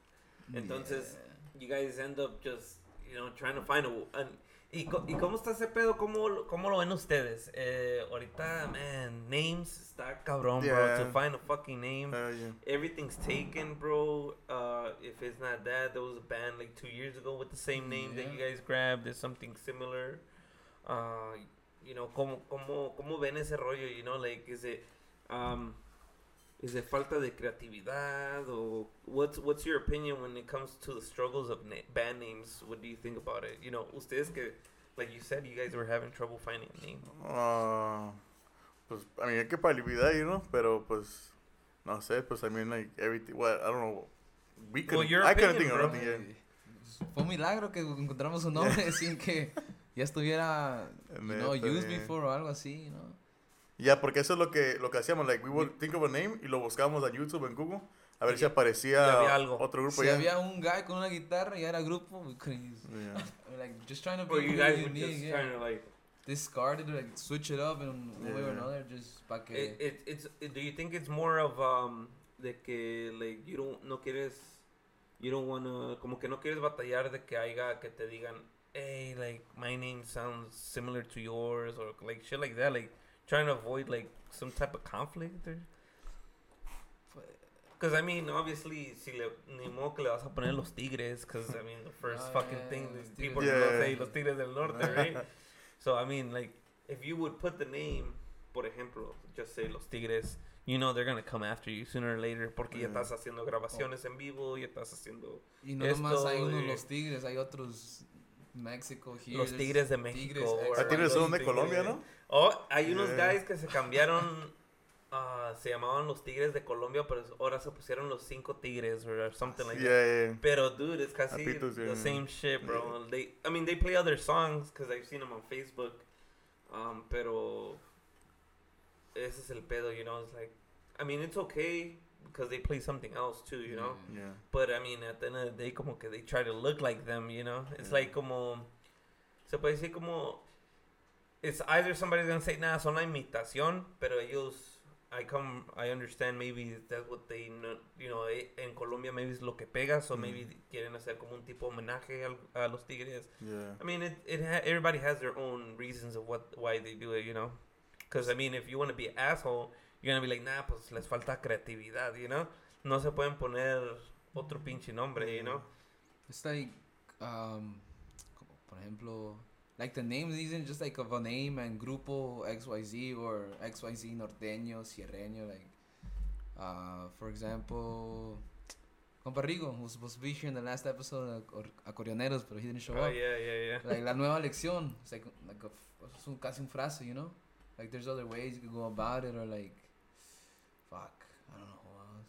Entonces, you guys end up just, you know, trying to find a... an- ¿y, co- ¿Y cómo está ese pedo? ¿Cómo, lo- cómo lo ven ustedes? Eh, ahorita, man, names está cabrón, bro. To find a fucking name. Yeah. Everything's taken, bro. Uh, if it's not that, there was a band like two years ago with the same name that you guys grabbed. There's something similar. Uh, you know, ¿cómo, cómo, ¿cómo ven ese rollo? You know, like, is it, um, is it falta de creatividad or what's what's your opinion when it comes to the struggles of na- band names? What do you think about it? You know, ustedes que, like you said, you guys were having trouble finding a name. Ah, pues, I mean, hay que palibidad ahí, ¿no? Pero, pues, no sé, pues, I mean, like, everything, well, I don't know. We Well, couldn't, your I couldn't think of nothing, yeah. Fue un milagro que encontramos un nombre sin que ya estuviera, you know, Neta, used before o algo así, ¿no? Ya, porque eso es lo que, lo que hacíamos, like, we would think of a name y lo buscábamos en YouTube, en Google, a ver Y- si aparecía había algo. otro grupo Si ya. había un guy con una guitarra y era grupo, we couldn't use it. Yeah. We're like, just trying to be you guys were unique, just yeah. trying to like discard it, like switch it up in one way or Yeah. another, just para que... It, it, it's, it- do you think it's more of um de que like you don't no quieres you don't wanna como que no quieres batallar de que haya que te digan hey like my name sounds similar to yours or like shit like that like trying to avoid like some type of conflict or because I mean obviously si le ni modo que le vas a poner los tigres because I mean the first Ah, fucking yeah, thing that Tigres. people Yeah. say los tigres del norte right so I mean, like, if you would put the name, por ejemplo, just say Los Tigres, you know they're gonna come after you sooner or later porque ya Yeah. estás haciendo grabaciones en vivo, ya estás haciendo Y no esto nomás hay unos los tigres, hay otros México, here, Los Tigres de México, Tigres, or- Ah, Los uno de Tigres. Colombia, ¿no? Oh, hay unos Yeah. guys que se cambiaron, ah, se llamaban Los Tigres de Colombia, pero ahora se pusieron Los Cinco Tigres or something like that. Yeah, yeah. Pero dude, it's casi Papitos, the yeah. same shit, bro. They, I mean, they play other songs because I've seen them on Facebook. Um, pero ese es el pedo, you know. It's like, I mean, it's okay because they play something else too, you know. Yeah. Yeah. But I mean, at the end of the day, como que they try to look like them, you know. It's Yeah. like como, se puede decir como, it's either somebody's gonna say, nah, son la imitación, pero ellos, I come, I understand maybe that's what they, you know, eh, en Colombia maybe es lo que pega, so Mm. maybe quieren hacer como un tipo homenaje al- a, los tigres. Yeah. I mean, it, it ha- everybody has their own reasons of what why they do it, you know. Because I mean, if you want to be an asshole, you're gonna be like, nah, pues les falta creatividad, you know. No se pueden poner otro pinche nombre, you know. It's like, um, como por ejemplo, like the names isn't just like of a name and grupo XYZ or XYZ norteño, sierreño, like, uh, for example, Compa Rigo, who was supposed to be here in the last episode, uh, Acordeoneros, but he didn't show Oh up. yeah, yeah, yeah. Like, la nueva lección, it's like, like a, es un, casi un frase, you know? Like, there's other ways you could go about it, or like, fuck, I don't know who else.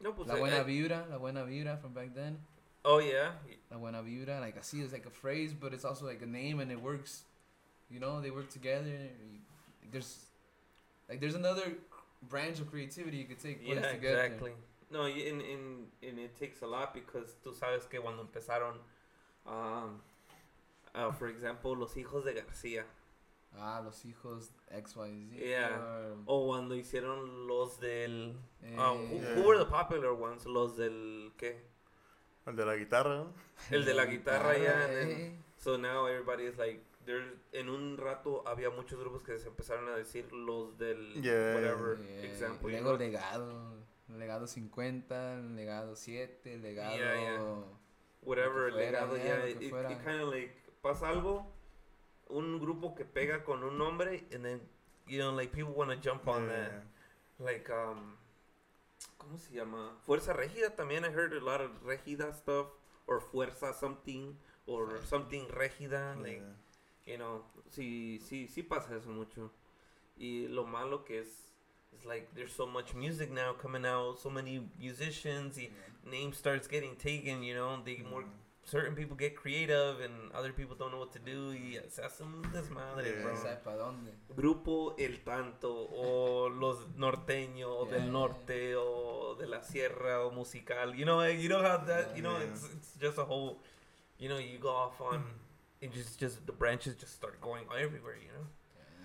No, pues, La eh, buena eh, vibra, la buena vibra from back then. oh yeah. La buena vibra, like I see it's like a phrase, but it's also like a name and it works. You know, they work together. There's like there's another branch of creativity you could take place Yeah, together. exactly. No, and, and, and it takes a lot because tú sabes que cuando empezaron, um, uh, for example, los hijos de García, Ah, los hijos XYZ. Yeah. or, o cuando hicieron los del, eh, um, who, who Yeah. were the popular ones? Los del qué? El de la guitarra, ¿no? El de la guitarra ya. and then- eh. So now everybody is like, there. En un rato había muchos grupos que se empezaron a decir los del Yeah. whatever Eh, example. Luego legado. Legado 50, legado 7, legado. Yeah, yeah. whatever legado yeah, ya it, que it, kind of like pasa algo un grupo que pega con un nombre and then you know like people want to jump on Yeah. that like um cómo se llama fuerza regida también I heard a lot of regida stuff or fuerza something or something regida like Yeah. You know, sí, sí, sí pasa eso mucho. Y lo malo que es, is like there's so much music now coming out, so many musicians, y name starts getting taken, you know, they more certain people get creative and other people don't know what to do y se hace un desmadre, Yeah. bro. No sabe para dónde. Grupo El Tanto o los norteños o Yeah. del norte o de la sierra o musical, you know, like, you know how that, you know, Yeah. it's, it's just a whole, you know, you go off on, it just, just the branches just start going everywhere, you know.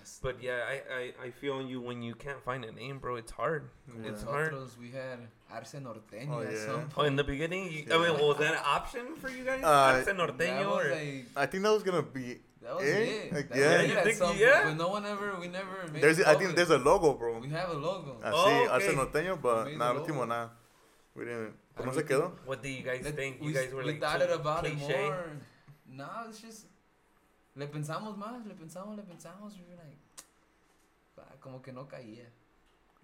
Yes. But yeah, I, I, I feel you when you can't find a name, bro. It's hard. Yeah. It's hard. We had Arce Norteño Oh, at yeah. some Oh, in the beginning, you, I Yeah. mean, was that an option for you guys? Uh, Arce norteño or? like, I think that was gonna be. that was Eh? it. Like, That yeah. was it You think- some yeah? But no one ever, we never made There's, it I think there's a logo, bro. We have a logo. Así, Oh, Arce okay. norteño, but We made nada, the al último logo. nada. We didn't. I ¿No se quedó? What do you guys think? You guys were we like thought too it about cliche? it more. No, it's just le pensamos más, le pensamos, le pensamos. We were like, "Ah, como que no caía.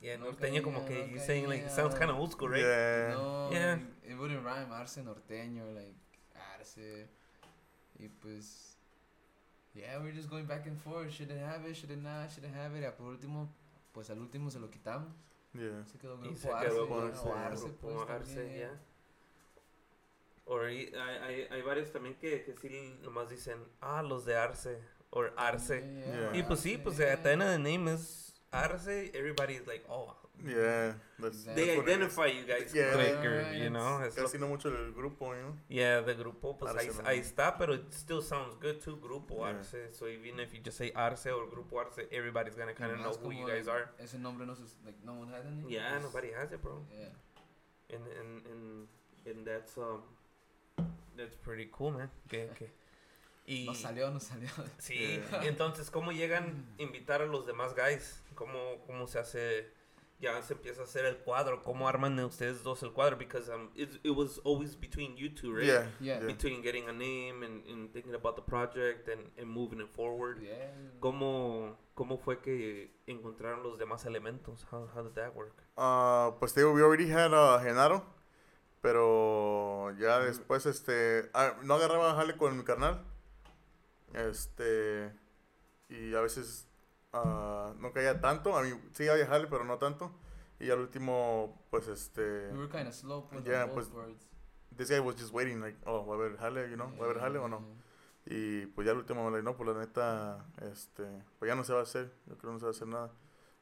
Yeah, No norteño como que no you're saying like it sounds kind of old school, right? Yeah. No, Yeah. it, it wouldn't rhyme. Arce norteño, like Arce. Y pues, yeah, we're just going back and forth. Should it have it? Should it not? Should it have it? Y por último, pues al último se lo quitamos. Yeah. Se quedó Y se Arce. quedó con ya, Arce, Arce, pues, Arce, también, yeah. Or hay, hay, hay varios también que, que sí nomás dicen, ah, los de Arce, or Arce. Yeah, Yeah. Y pues sí, pues yeah. at the end of the name is Arce, everybody's like, oh, Yeah. That's, They they that's it is. identify you guys Yeah. quicker, Yeah, you know? Es lo- Casi no mucho el grupo, you know? yeah, the grupo, pues ahí, ahí está, pero it still sounds good too, Grupo Yeah. Arce. So even if you just say Arce or Grupo Arce, everybody's gonna kind of know who you guys are. Ese nombre no se, like, no one had any. Yeah, Pues, nobody has it, bro. Yeah. And and and and that's um that's pretty cool, man. Que que y No salió, no salió. sí, Yeah. entonces cómo llegan a invitar a los demás guys? ¿Cómo cómo se hace ya se empieza a hacer el cuadro? ¿Cómo arman ustedes dos el cuadro? Because um it, it was always between you two, right? Yeah. Yeah. Yeah. Between getting a name and, and thinking about the project and, and moving it forward. Yeah. ¿Cómo, ¿Cómo fue que encontraron los demás elementos? How, how did that work? Uh, pues digo, we already had a Genaro, pero ya después, este, ah, no agarraba a jale con mi carnal, este, y a veces ah, no caía tanto, a mí sí había jale, pero no tanto, y al último, pues, este, We were kind of slow Yeah, pues, words. this guy was just waiting, like, oh, va a haber jale, you know, va a haber jale o no, y pues ya al último, like, no, pues la neta, este, pues ya no se va a hacer, yo creo que no se va a hacer nada.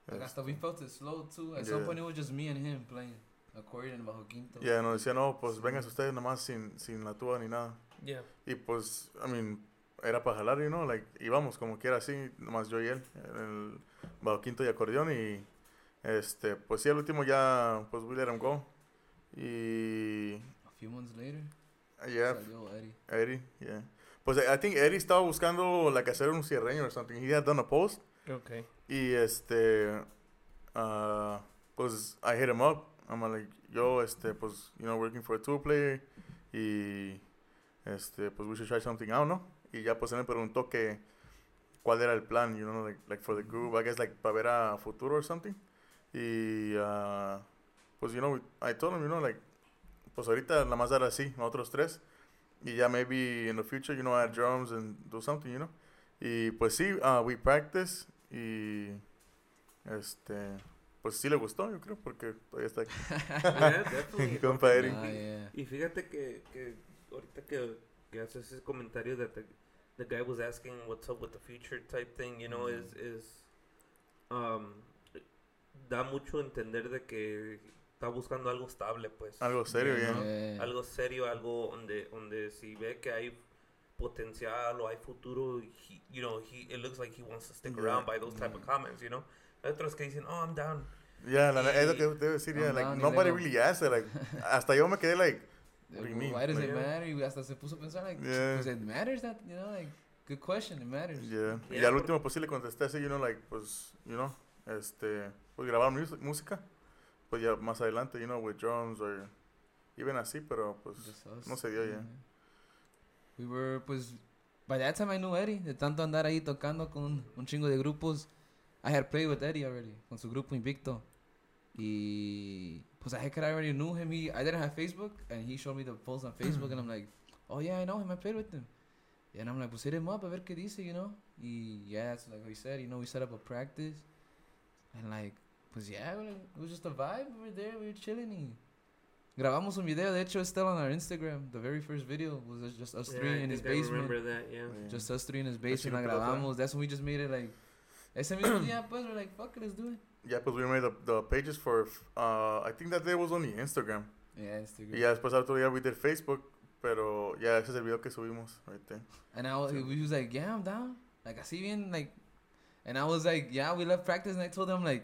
Like, hasta we Este, felt it slow too. At some Yeah. point, it was just me and him playing accordion bajo quinto. Ya nos decía, no, pues vengan ustedes nomás sin, sin la tuba ni nada. Yeah. Y pues, I mean, era para jalar, you know, like, íbamos como quiera así, nomás yo y él, en el bajo quinto y acordeón y, este, pues sí, al último ya, pues we let him go. Y, A few months later, yeah, salió Eddie. Eddie, yeah. Pues I think Eddie estaba buscando, like, hacer un cierreño or something. He had done a post. Okay. Y, este, ah, pues, I hit him up. I'm like, yo, este, pues, you know, working for a tour player. Y, este, pues, we should try something out, ¿no? Y ya, pues, él me preguntó que, cuál era el plan, you know, like, like for the group, I guess, like, para ver a futuro or something. Y, ah, pues, you know, I told him, you know, like, pues, ahorita nada más dar así, nosotros tres. Y ya, maybe in the future, you know, add drums and do something, you know. Y, pues, sí, ah, we practice y, este, pues, sí le gustó, yo creo, porque todavía está aquí. Yeah. Compa Eric. Ah, yeah. Y fíjate que, que ahorita que, que haces ese comentario that the, the guy was asking what's up with the future type thing, you know, is, is um, da mucho entender de que está buscando algo estable, pues. Algo serio, ya. ¿no? Yeah. Algo serio, algo donde, donde si ve que hay potencial o hay futuro, he, you know, he, it looks like he wants to stick Yeah. around by those type of comments, you know. Hay otros que dicen, oh, I'm down. Ya, la- es lo Y- que te decir, ya, I'm like, y nobody luego- really asked it, like, hasta yo me quedé, like, What do you mean? Why does Like, it yeah. matter? Y hasta se puso a pensar, like, Yeah. pues it matters that, you know, like, good question, it matters. yeah. Y Yeah, al por- último, pues, sí le contesté así, you know, like, pues, you know, este, pues, grabar música, pues, ya más adelante, you know, with drums, or, even así, pero, pues, no se dio ya. Yeah. We were, pues, by that time I knew Eddie. De tanto andar ahí tocando con un chingo de grupos. I had played with Eddie already, con su grupo Invicto. Y, pues, I heck, I already knew him. He, I didn't have Facebook, and he showed me the post on Facebook, and I'm like, oh, yeah, I know him. I played with him. And I'm like, pues hit him up a ver qué dice, you know. Y yeah, it's like we said, you know, we set up a practice. And like, pues yeah, it was just a vibe. We were there, we were chilling. Y grabamos un video, de hecho, it's still on our Instagram. The very first video was just us Yeah, three I in his think I basement. remember that, yeah. Yeah. Just us three in his basement. me La acuerdo, grabamos. That's when we just made it like. Ese mismo día, pues, we're like, fuck it, let's do it. Yeah, pues we made the, the pages for, uh, I think that day was only Instagram. Yeah, Instagram. Y ya después al otro día we did Facebook, pero ya ese es el video que subimos right there. And I was, he was like, yeah, I'm down. Like, así bien, like, and I was like, yeah, we left practice, and I told him, like,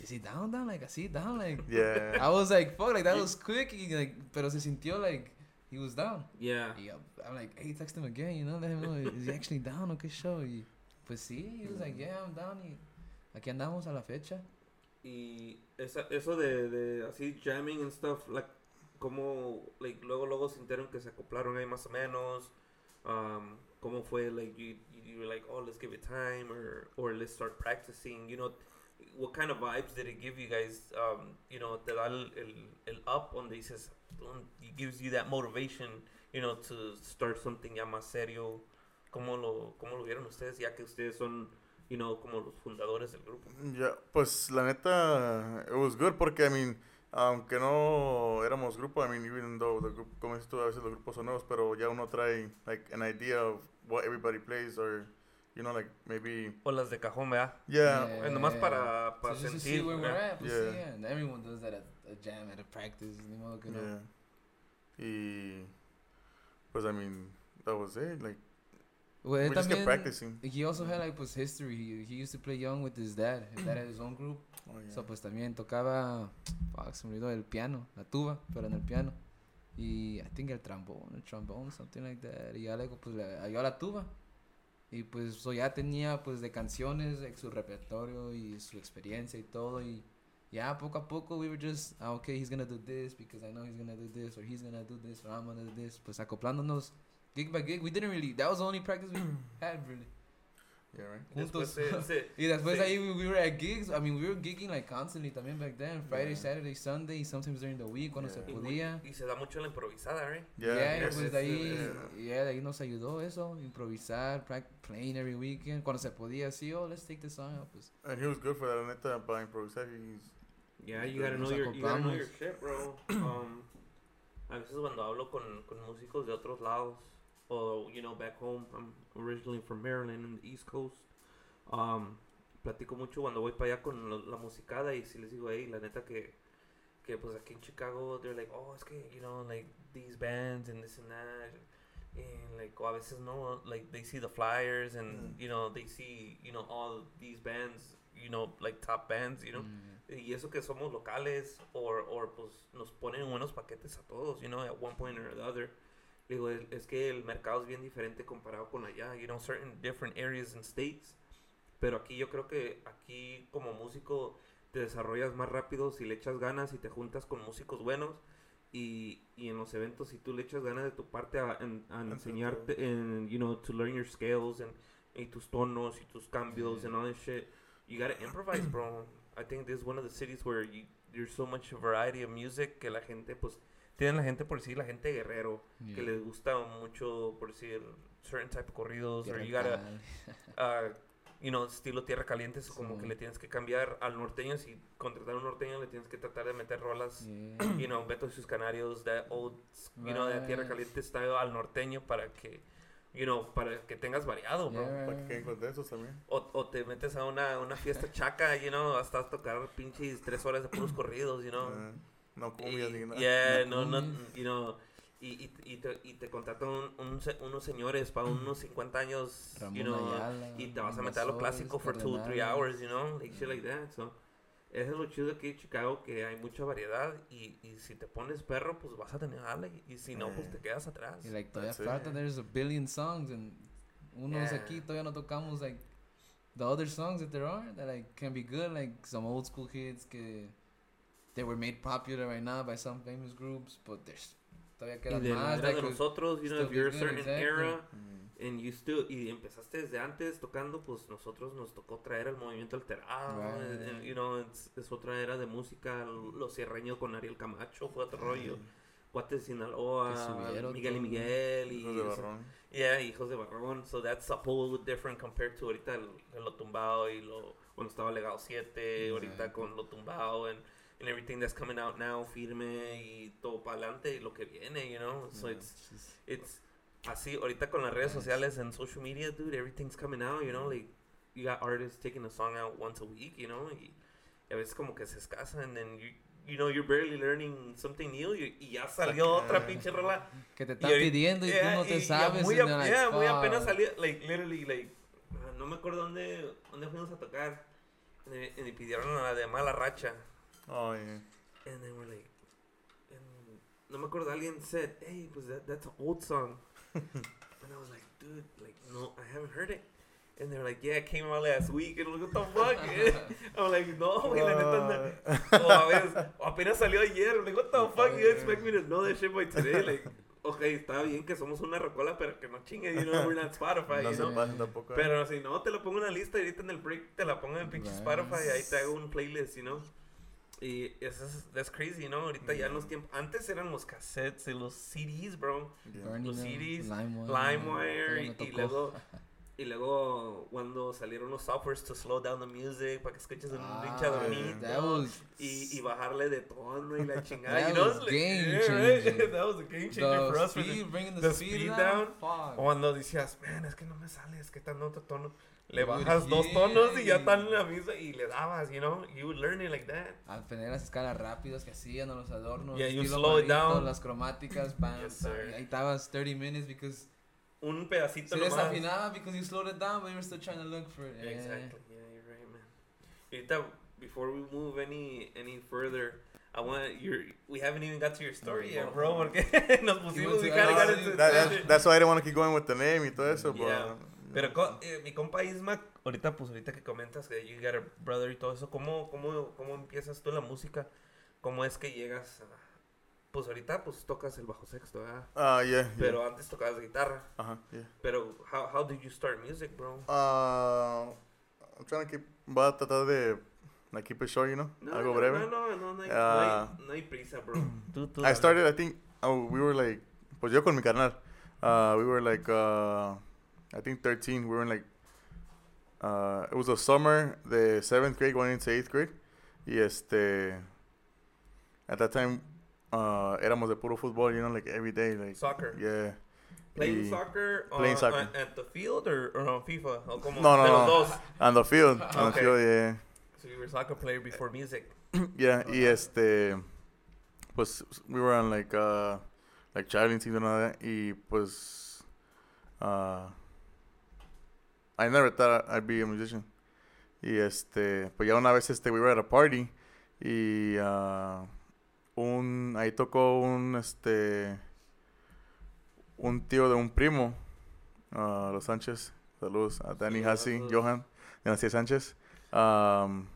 is he down, down? Like, así, down? Like, Yeah. I was like, fuck, like, that was quick, y, like, pero se sintió, like, he was down. Yeah. Y I'm- I'm like, hey, text him again, you know, let him know, is he actually down Okay, qué show? Y, pues sí, he was like, yeah, I'm down, y aquí andamos a la fecha. Y esa, eso de, de así jamming and stuff, like, como, like, luego, luego sintieron que se acoplaron ahí más o menos. Um, ¿Cómo fue, like, you, you were like, oh, let's give it time, or, or let's start practicing, you know, what kind of vibes did it give you guys, um, you know, te da el, el, el up donde dices, it gives you that motivation, you know, to start something ya más serio. ¿Cómo lo, cómo lo vieron ustedes, ya que ustedes son, you know, como los fundadores del grupo? Ya, pues la neta, it was good porque, I mean, aunque no éramos grupo, I mean, even though the group, como dices tú, a veces los grupos son nuevos, pero ya uno trae, like, an idea of what everybody plays or, you know, like, maybe, O las de cajón, ¿verdad? yeah, Eh, nomás para, para so just to sentir. see where we're at, pues Yeah. sí, yeah, and everyone does that at a jam, at a practice, ni modo que no. yeah. Y, pues, I mean, that was it, like, Well, we él just kept practicing. He also had like pues history. He, he used to play young with his dad. His dad had his own group. Oh, yeah. So pues también tocaba, fuck, se me olvidó el piano, la tuba, pero en el piano. Y I think el trombone, el trombone, something like that. Y ya luego pues le ayudó la tuba. Y pues so ya tenía pues de canciones like, su repertorio y su experiencia y todo. Y ya poco a poco we were just, ah, okay, he's gonna do this because I know he's gonna do this or he's gonna do this or I'm gonna do this. Pues acoplándonos gig by gig. We didn't really, that was the only practice we had really. yeah, right. Después Juntos. se- se- Y después ahí we, we were at gigs. I mean, we were gigging like constantly también back then. Friday, Yeah. Saturday, Sunday, sometimes during the week cuando Yeah. se y, podía. y se da mucho la improvisada, ¿eh? Yeah, Yeah, y yes, pues de ahí, yeah. yeah, de ahí nos ayudó eso, improvisar, playing every weekend. Cuando se podía, así, oh, let's take this song out, pues. And he was good for that, la neta, para improvisar, he's, Yeah, you gotta know your, you gotta know your shit, bro. Um, a veces cuando hablo con, con músicos de otros lados, o, you know, back home, I'm originally from Maryland, in the East Coast. Um, platico mucho cuando voy para allá con lo- la musicada y si les digo, hey, la neta que, que pues aquí en Chicago, they're like, oh, es que, you know, like, these bands and this and that. And like, o a veces no, like, they see the flyers and, Mm. you know, they see, you know, all these bands, you know, like top bands, you know. Mm, Y eso que somos locales, o or, pues nos ponen buenos paquetes a todos, you know, at one point or the other. Digo, es, que el mercado es bien diferente comparado con allá, you know, certain different areas and states. Pero aquí yo creo que aquí como músico te desarrollas más rápido si le echas ganas y te juntas con músicos buenos. Y, y en los eventos, si tú le echas ganas de tu parte a, a Entre enseñarte, en, you know, to learn your scales and, y tus tonos y tus cambios Yeah. and all that shit, you gotta improvise, bro. I think this is one of the cities where you, there's so much variety of music que la gente, pues, tienen la gente por decir, la gente guerrero, que les gusta mucho, por decir, certain type of corridos, or Tierra you gotta, uh, you know, estilo tierra caliente, es como que le tienes que cambiar al norteño, si contratar a un norteño le tienes que tratar de meter rolas, Yeah. you know, Beto y sus canarios, that old, you know, de tierra Right. caliente style al norteño para que, you know, para que tengas variado, bro. Yeah, para que queden contentos también. O, o te metes a una, una fiesta chaca, you know, hasta tocar pinches tres horas de puros corridos, you know. No Y- cumbias ni nada. yeah, No no, no, you know, y, y, y te, y te contratan un- un unos señores para unos 50 años, Ramón you know, Ayala, y te vas a meter a lo clásico for two, three Cardenales. hours, you know, like shit like that, so. Eso es lo chido aquí en Chicago, que hay mucha variedad y, y si te pones perro, pues vas a tener ala y, y si no, pues Eh. te quedas atrás. Y like todavía That's it. falta, there's a billion songs and unos Yeah. aquí todavía no tocamos like the other songs that there are that like can be good like some old school hits que they were made popular right now by some famous groups but there's todavía Y quedan de más era de nosotros, you know, if you're a certain exactly. era, Mm. and you still, y empezaste desde antes tocando, pues nosotros nos tocó traer el movimiento alterado, Right. and, you know, es, es otra era de música, los cierreños con Ariel Camacho, fue otro rollo. Guate de Sinaloa, Miguel y. Miguel. Y Hijos de. Barrón. Yeah, hijos de Barrón. So that's a whole different compared to ahorita el, el lo tumbado y lo cuando estaba legado 7, ahorita Exacto. con lo tumbado and, and everything that's coming out now, firme y todo para adelante y lo que viene, you know. So Yeah, it's it's así ahorita con las redes sociales and social media, dude, everything's coming out, you know, like you got artists taking a song out once a week, you know, y, y a veces como que se escasa and then you you know, you're barely learning something new y, y ya salió otra pinche rola Que te están pidiendo y tú yeah, no te y- sabes. Muy, they're like, muy apenas salió, like, literally, like, ah, no me acuerdo dónde, dónde fuimos a tocar. Y pidieron la de mala racha. Oh, yeah. And then we're like, and no me acuerdo, alguien said, hey, pues that, that's an old song. and I was like, dude, like, no, I haven't heard it. And they're like, yeah, it came out last week. And I'm like, what the fuck? I'm like, no, güey, la neta, no. O a veces, o apenas salió ayer. I'm like, what the fuck? You expect me to know that shit by today? Like, okay, está bien que somos una rocola, pero que no chingue, you know, we're not Spotify, no you se know? tampoco. Pero si no, te lo pongo en la lista y ahorita en el break te la pongo en el pinche Right. Spotify y ahí te hago un playlist, you know? Y eso es, that's crazy, you know? Ahorita ya en los tiempos, antes eran los cassettes y los CDs, bro. Yeah. Los CDs, LimeWire, LimeWire todo me y, y luego y luego cuando salieron los softwares to slow down the music para que escuches un Ah, pinche was y, y bajarle de tono y la chingada, That you know? was like, game yeah, right? changing. That was a game changer for the us. for the- speed, bringing the, the speed, speed down. down. Cuando decías, man, es que no me sale, es que está en otro tono. Le bajas dos tonos y ya están en la misma y le dabas, you know? You would learn it like that. Al tener las escalas rápidas que hacían o los adornos, Yeah, you slow it down. las cromáticas, bam, Yes, ahí estabas 30 minutes because Un pedacito se nomás. desafinaba because you slowed it down but you were still trying to look for it. Yeah. Exactly. Yeah, you're right, man. Ahorita, before we move any any further, I want your. We haven't even got to your story yet, bro. Porque nos pusimos. We kinda got ah, into That- that- tangent. that's why I didn't want to keep going with the name y todo eso, but, Yeah. Pero co- eh, mi compa Isma, ahorita pues ahorita que comentas que you got a brother y todo eso, ¿cómo, cómo, cómo empiezas tú la música? ¿Cómo es que llegas a... Pues ahorita pues tocas el bajo sexto, ¿verdad? Uh, yeah, yeah. Pero antes tocabas guitarra. Yeah. Pero how, how did you start music, bro? Uh, I'm trying to keep, voy a tratar de, like, keep it short, you know? No, Algo no, breve. No, no, no, no hay, Ah. no hay, no hay prisa, bro. Tú, tú I started, I think, oh, we were like, pues yo con mi carnal, we were like, uh, I think 13, we were in like, uh, it was a summer, the 7th grade going into 8th grade, y este, at that time, uh, éramos de puro fútbol, you know, like every day, like, Soccer. yeah. Playing y- soccer, Playing on, soccer. on- at the field or, or on FIFA? Como No, no, no. dos. On the field, on Okay. the field, yeah. So you were a soccer player before music. Yeah, y este, pues, we were on like, uh, like traveling teams and all that, y pues, uh, I never thought I'd be a musician. Y este, pues ya una vez este, we were at a party, y, uh, un, ahí tocó un, este, un tío de un primo, uh, los Sánchez, saludos a Danny Sí, Hassi, saludos. Johan, Dinastía Sánchez. Um,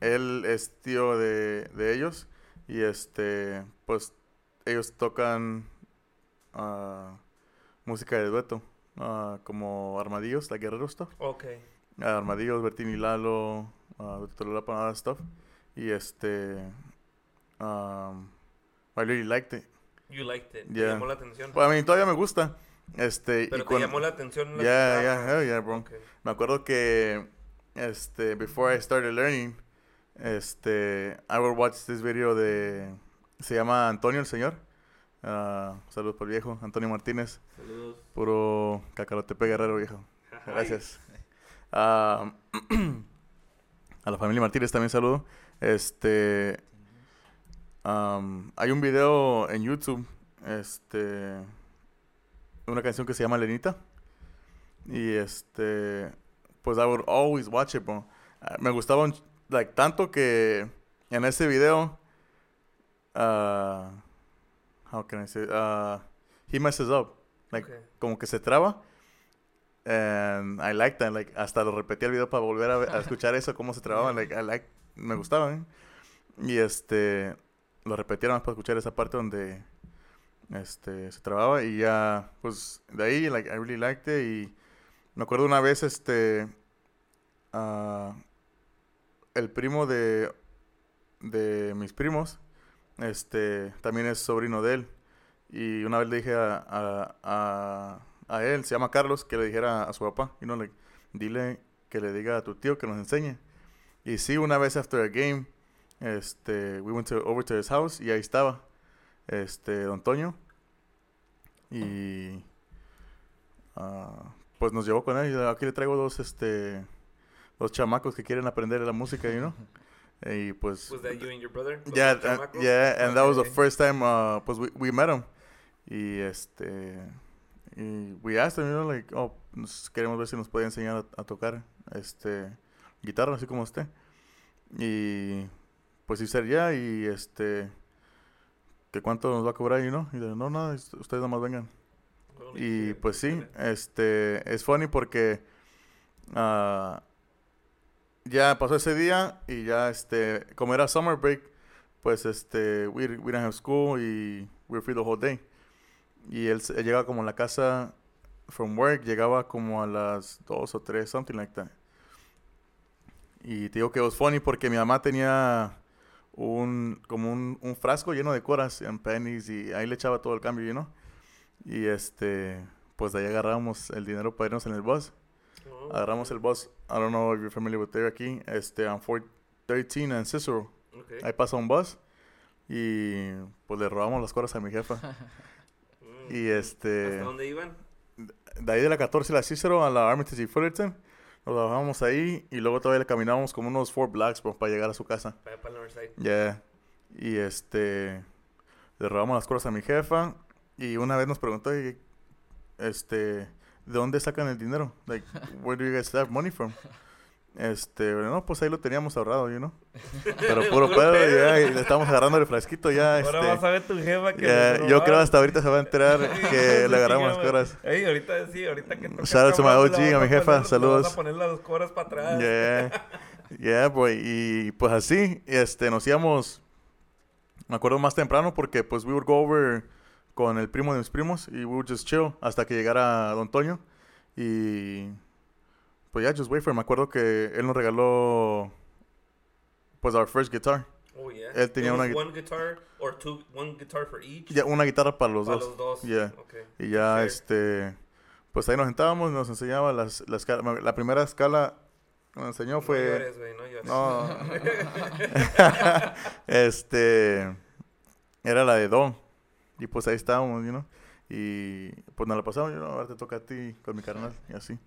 él es tío de, de ellos y este, pues ellos tocan ah, música de dueto, ah, como Armadillos, la Guerrero stuff. Okay. Ah, Armadillos, Bertín y Lalo, uh, stuff. Y este, um, I really liked it. You liked it. Te Yeah. llamó la atención. Well, I mean, todavía me gusta. Este, Pero y te llamó la atención. la Yeah, yeah, hell yeah, bro. Okay. Me acuerdo que, este, before I started learning, este, I would watch this video de, se llama Antonio el Señor. Ah, saludos por el viejo, Antonio Martínez, Saludos. puro cacarotepe guerrero viejo. Gracias. Ah, a la familia Martínez también saludo. Este, am, hay un video en YouTube, este, una canción que se llama Lenita. Y este, pues I would always watch it, bro. Ah, me gustaba un ch- like tanto que en ese video, how can I say, ah, he messes up, like Okay. como que se traba. And I like that, like hasta lo repetí el video para volver a, escuchar eso cómo se trababa, like I like, me gustaba. ¿eh? Y este lo repetieron para escuchar esa parte donde este se trababa y ya pues de ahí like I really liked it y me acuerdo una vez este ah, el primo de de mis primos este también es sobrino de él Y una vez le dije a, a, a, él, se llama Carlos, que le dijera a su papá, y no le dile que le diga a tu tío que nos enseñe. Y sí, una vez after a game, este, we went over to his house y ahí estaba, este, Don Toño. Y ah, pues nos llevó con él. Y aquí le traigo dos, este, dos chamacos que quieren aprender la música, you know. Y pues Was that you and your brother? Yeah, uh, yeah, and that was the Okay. first time uh, pues we, we met him. Y este y we asked him, you know, like, oh, nos queremos ver si nos enseñar a, a tocar este guitarra así como usted. Y pues sí sería y este que cuánto nos va a cobrar y no, y de, no nada, es- ustedes nada más vengan. Y pues sí, okay. este, es funny porque ah, ya pasó ese día y ya, este, como era summer break, pues, este, we, we didn't have school y we were free the whole day. Y él, él llegaba como a la casa from work, llegaba como a las dos o tres, something like that. Y te digo que was funny porque mi mamá tenía un, como un, un frasco lleno de coras en pennies y ahí le echaba todo el cambio, know? Y este, pues de ahí agarramos el dinero para irnos en el bus. Oh, Agarramos el bus, I don't know if you're familiar with there aquí, este, on 413 en Cicero. okay. Ahí pasa un bus y pues le robamos las coras a mi jefa. Y este, ¿Hasta dónde iban? de ahí de la 14 a la Cicero a la Armitage y Fullerton, nos bajamos ahí y luego todavía le caminábamos como unos four blocks bro, para llegar a su casa. Para, para el. Yeah. Y este, le robamos las cosas a mi jefa y una vez nos preguntó, "Oye, este, ¿de dónde sacan el dinero? Like, where do you guys have money from? Este, no, pues ahí lo teníamos ahorrado, you know. Pero puro pedo, ya, y le estamos agarrando el frasquito ya, Ahora este. vas a ver tu jefa que ya, yo creo hasta ahorita se va a enterar que le agarramos las coras. Ey, ahorita sí, ahorita que tocas Shout out to my OG, a mi jefa, poner- le Vas saludos. a poner las coras para atrás. Yeah, yeah, boy. Y pues así, este, nos íbamos, me acuerdo más temprano porque pues we would go over con el primo de mis primos y we would just chill hasta que llegara Don Toño. Y pues ya, just wait for him. Me acuerdo que él nos regaló pues our first guitar. Oh, yeah. Él tenía It una gui- one guitar or two, one guitar for each. Ya, una guitarra para los para dos. los dos. Yeah. Okay. Y ya, Fair. este, pues ahí nos sentábamos, nos enseñaba las, las La primera escala que nos enseñó No fue... llores, güey, no llores. No. este. Era la de Do. Y pues ahí estábamos, know. Y pues nos la pasamos, you know, ahora te toca a ti con mi carnal. Y así.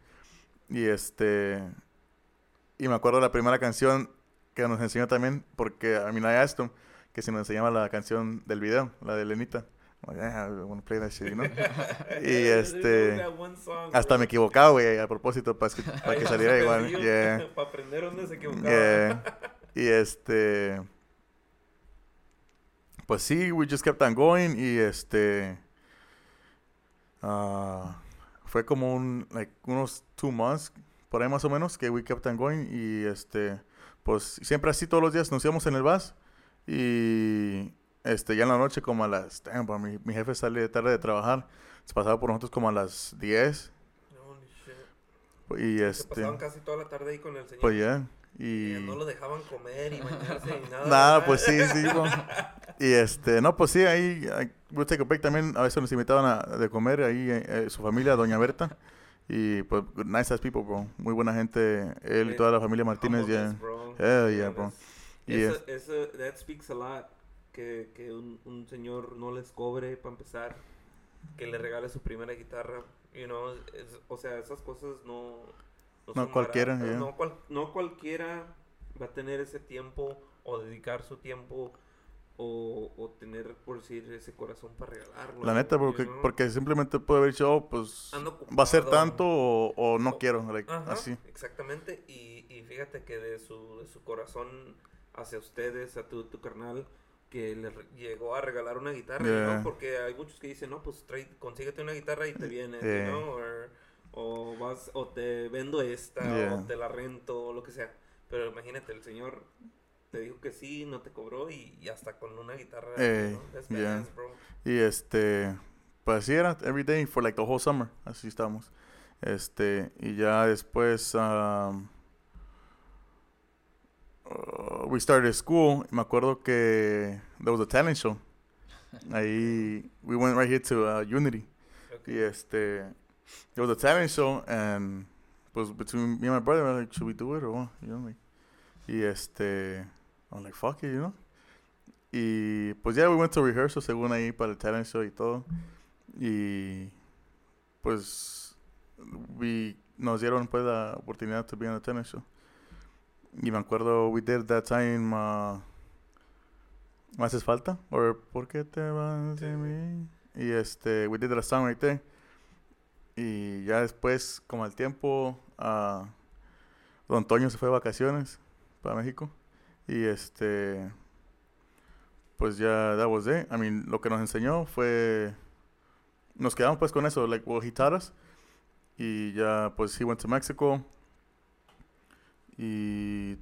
Y este. Y me acuerdo la primera canción que nos enseñó también, porque a mí asked him que si nos enseñaba la canción del video, la de Lenita. Like, "Yeah, play that shit, know? y este. Song, Hasta me equivocaba, güey, a propósito, para, para Ahí que saliera igual. Yeah. Para aprender dónde se equivocaba. Yeah. Y este. Pues sí, we just kept on going. Y este. ah, fue como un. Like, unos two months. Por ahí más o menos. Que we kept on going. Y este. Pues siempre así todos los días nos íbamos en el bus. Y. Este, ya en la noche, como a las. damn, mi, mi jefe sale tarde de trabajar. Se pasaba por nosotros como a las 10. Holy shit. Y Se este. pasaban casi toda la tarde ahí con el señor. Pues ya. Y Y. no lo dejaban comer y bañarse y nada. Nada, pues sí, sí. Y este, no, pues sí, ahí, we'll take también. A veces nos invitaban a, de comer ahí, eh, eh, su familia, Doña Berta. Y pues, nice as people, bro. Muy buena gente. Él y toda la familia Martínez, ya. Humbleness, bro. Hell yeah, bro. Y Eso, es- eso, that speaks a lot. Que, que un, un señor no les cobre para empezar. Que le regale su primera guitarra. You know, es- o sea, esas cosas no. No son cualquiera, yeah. no, cual- no cualquiera va a tener ese tiempo o dedicar su tiempo o, o tener, por decir, ese corazón para regalarlo. La neta, porque, porque simplemente puede haber dicho, oh, pues, va a ser tanto o, o no O- quiero, like, Ajá, así. Exactamente, y, y fíjate que de su, de su corazón hacia ustedes, a tu, tu carnal, que le llegó a regalar una guitarra, Yeah. ¿no? Porque hay muchos que dicen, no, pues trae, consíguete una guitarra y te viene, Yeah. ¿no? Or- o, vas, o te vendo esta, Yeah. o te la rento, o lo que sea. Pero imagínate, el señor te dijo que sí, no te cobró y, y hasta con una guitarra, Ey, ¿no? That's yeah. badass, bro. Y este, pues así era, every day for like the whole summer, así estábamos. Este, y ya después, um, uh, we started school, me acuerdo que there was a talent show. Ahí, we went right here to uh, Unity. Okay. Y este, it was a talent show, and pues between me and my brother, we like, should we do it or what? You know, like, y este, I'm like, fuck it, you know. Y pues ya, we went to rehearsal según ahí para el talent show y todo. Y pues we, nos dieron pues la oportunidad to be on the talent show. Y me acuerdo, we did that time, uh, ¿Me haces falta? Or ¿Por qué te vas de mí? Y este, we did the song right there. Y ya después, como al tiempo, ah, Don Toño se fue de vacaciones para México. Y este, pues ya, that was it. I mean, lo que nos enseñó fue, nos quedamos pues con eso, like, well, he taught us. Y ya, pues, he went to Mexico. Y...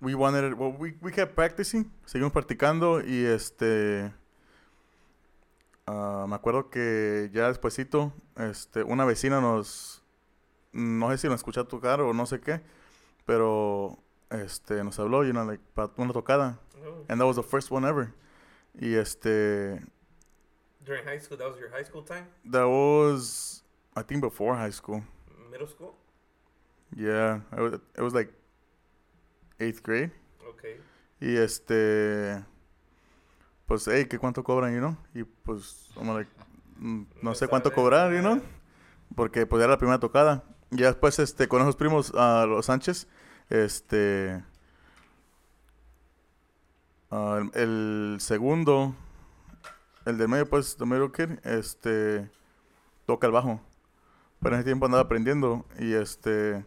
We wanted well, we, we kept practicing, seguimos practicando y este... ah, me acuerdo que ya despuesito, este, una vecina nos... No sé si nos escuchó tocar o no sé qué, pero este, nos habló, you know, like, para una tocada. Oh. And that was the first one ever. Y este... During high school, that was your high school time? That was, I think, before high school. Middle school? Yeah, it was, it was like eighth grade. Okay. Y este, pues, hey, ¿qué cuánto cobran, you know? Y pues, como like, mm, no No sé cuánto cobrar, you know? Porque pues era la primera tocada. Ya después, este, con esos primos, a los Sánchez, este, el, el segundo, el del medio, pues, middle kid, este, toca el bajo. Pero en ese tiempo andaba aprendiendo y este,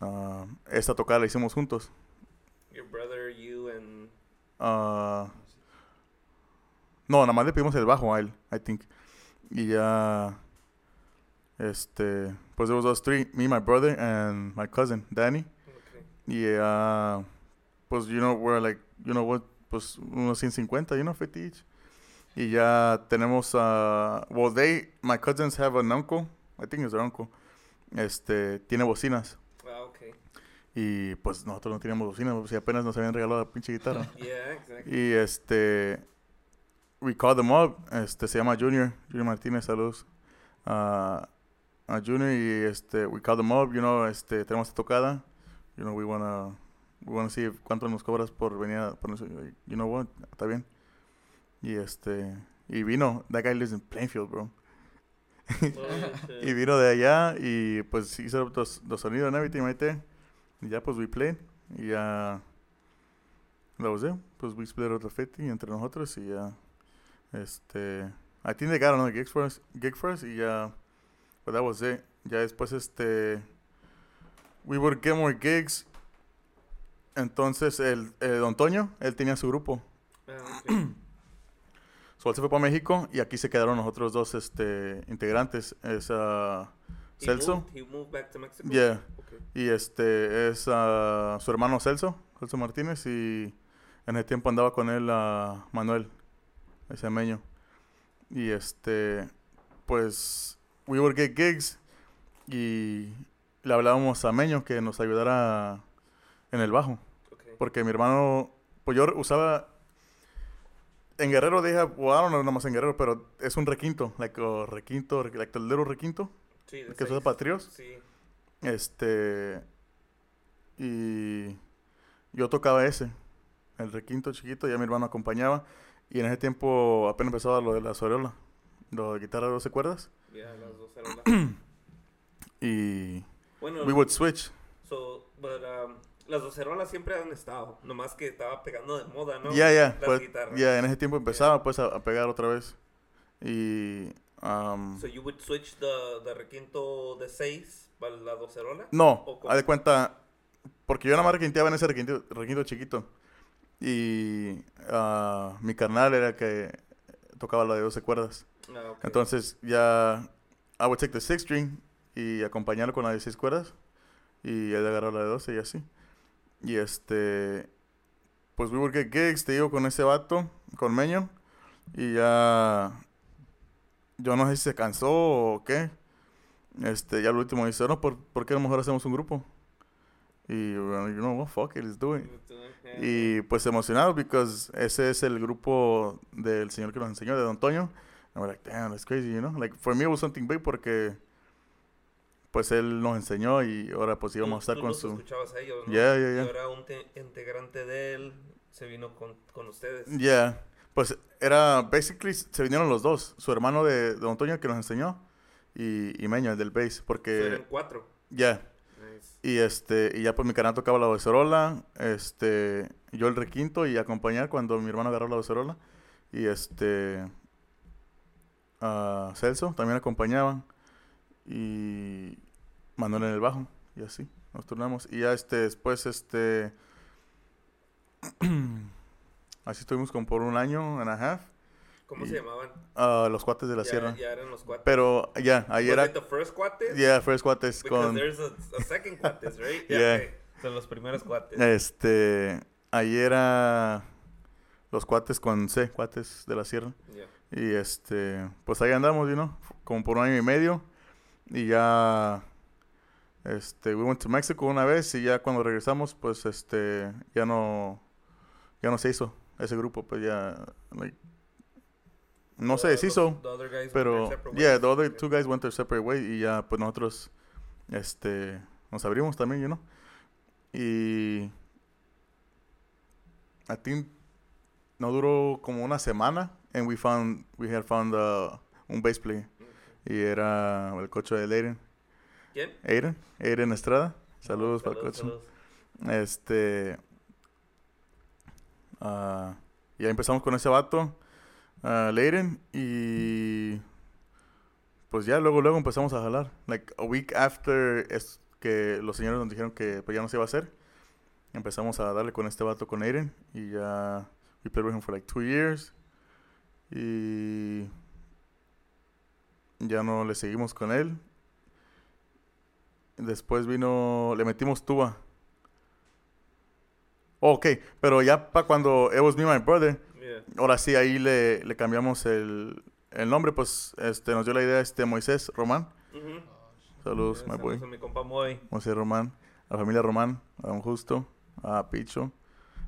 ah, esta tocada la hicimos juntos. Your brother, you, and... Ah, no, nada más le pedimos el bajo a él, I think. Y ya, este, pues there was us three, me, my brother, and my cousin, Danny. Okay. Y ah, pues, you know, we're like, you know what, pues unos 150, you know, 50 each. Y ya tenemos, ah, well, they, my cousins have an uncle, I think it's their uncle, este, tiene bocinas. Ah, okay. Y pues nosotros no teníamos bocinas, pues, apenas nos habían regalado la pinche guitarra. Yeah, exactly. Y este, we called them up, este, se llama Junior, Junior Martínez, saludos. a a Junior y este, we called them up, you know, este, tenemos esta tocada, you know, we wanna, we wanna see if- cuánto nos cobras por venir a, por you know what, está bien. Y este, y vino, that guy lives in Plainfield, bro. Oh. Y vino de allá y pues hizo los, los sonidos and everything right there. Y ya pues we played. Y ya. That was it. Pues we split up the 50 entre nosotros y ya. Este. I think they got another gig for us, gig for us y ya. But that was it. Ya después este. We would get more gigs. Entonces el, el Don Toño, él tenía su grupo. Ah, okay. So, él se fue para México y aquí se quedaron los otros dos este, integrantes. Es He Celso. moved- He moved back to Mexico? Yeah. Okay. Y este es ah, su hermano Celso, Celso Martínez, y en ese tiempo andaba con él a Manuel, ese meño. Y este, pues, we would get gigs y le hablábamos a Meño que nos ayudara en el bajo. Okay. Porque mi hermano, pues yo usaba, en Guerrero dije, well, I don't know, nada más en Guerrero, pero es un requinto, like a requinto, like the little requinto, Sí, que se usa para tríos. Sí. Este. Y. Yo tocaba ese. El requinto chiquito, ya mi hermano acompañaba. Y en ese tiempo apenas empezaba lo de la Soriola. Lo de guitarra de 12 cuerdas. Yeah, las dos eran Y. Bueno, We would switch. so, but, um, las docerolas siempre han estado. Nomás que estaba pegando de moda, ¿no? Ya, ya. Las pues. Ya, en ese tiempo empezaba pues a, a pegar otra vez. Y. um, So you would switch the, the requinto de 6 para la docerola? no, haz de cuenta. Porque yo nada más requinteaba en ese requinto, requinto chiquito. Y. ah, mi carnal era el que tocaba la de 12 cuerdas. Ah, ok. Entonces ya I would take the six string y acompañarlo con la de seis cuerdas y él agarró la de 12 y así. Y este pues we would get gigs, te digo, con ese vato, con Meño y ya yo no sé si se cansó o qué. Este, ya al último dice, no, ¿por, ¿por qué a lo mejor hacemos un grupo? Y, bueno, you know what, fuck it, let's do it. Y pues emocionado because ese es el grupo del señor que nos enseñó, de Don Toño. And we're like, damn, that's crazy, you know? Like, for me it was something big porque pues él nos enseñó y ahora pues íbamos a estar Tú con los su... escuchabas a ellos, ¿no? Yeah, yeah, Y yeah. ahora un te- integrante de él se vino con, con ustedes. Yeah. Pues era, basically, se vinieron los dos. Su hermano de, de Don Toño que nos enseñó y, y Meño, el del bass. So, Porque, eran cuatro. ya. Nice. Y este, y ya pues mi canal tocaba la becerola, este, yo el requinto y acompañar cuando mi hermano agarró la becerola. Y este, ah, Celso también acompañaban. Y Manuel en el bajo. Y así, nos turnamos. Y ya este, después este, así estuvimos como por un año and a half. ¿Cómo Y- se llamaban? ah, los cuates de la ya, sierra. ya eran los cuates. Pero ya, ahí Was era, the first cuates? yeah, first cuates Because con... there's a, a second cuates, right? Yeah. okay. Son los primeros cuates. Este, ahí era los cuates con C, cuates de la sierra. Yeah. Y este, pues ahí andamos, you know, como por un año y medio. Y ya, este, we went to Mexico una vez y ya cuando regresamos, pues este, ya no, ya no se hizo ese grupo, pues ya, like, no se deshizo. Pero, yeah, the other two guys went their separate way y ya, pues nosotros, este, nos abrimos también, you know. Y, I think, no duró como una semana and we found, we had found uh, un bass player. Y era el coche de Aiden. ¿Quién? Aiden, Aiden Estrada. Saludos para el coche. saludos. Este. ah, ya empezamos con ese vato, uh, Leiden, y. Pues ya luego, luego empezamos a jalar. Like a week after es que los señores nos dijeron que pues, ya no se iba a hacer. Empezamos a darle con este vato con Aiden, y ya. We played with him for like two years. Y. Ya no le seguimos con él. Después vino. Le metimos tuba. Oh, ok, pero ya para cuando It Was Me, My Brother, Yeah. ahora sí ahí le, le cambiamos el, el nombre, pues este nos dio la idea este Moisés Román. Shit. Saludos, my boy. a mi compa Moy. Moisés Román, a la familia Román, a Don Justo, a Picho.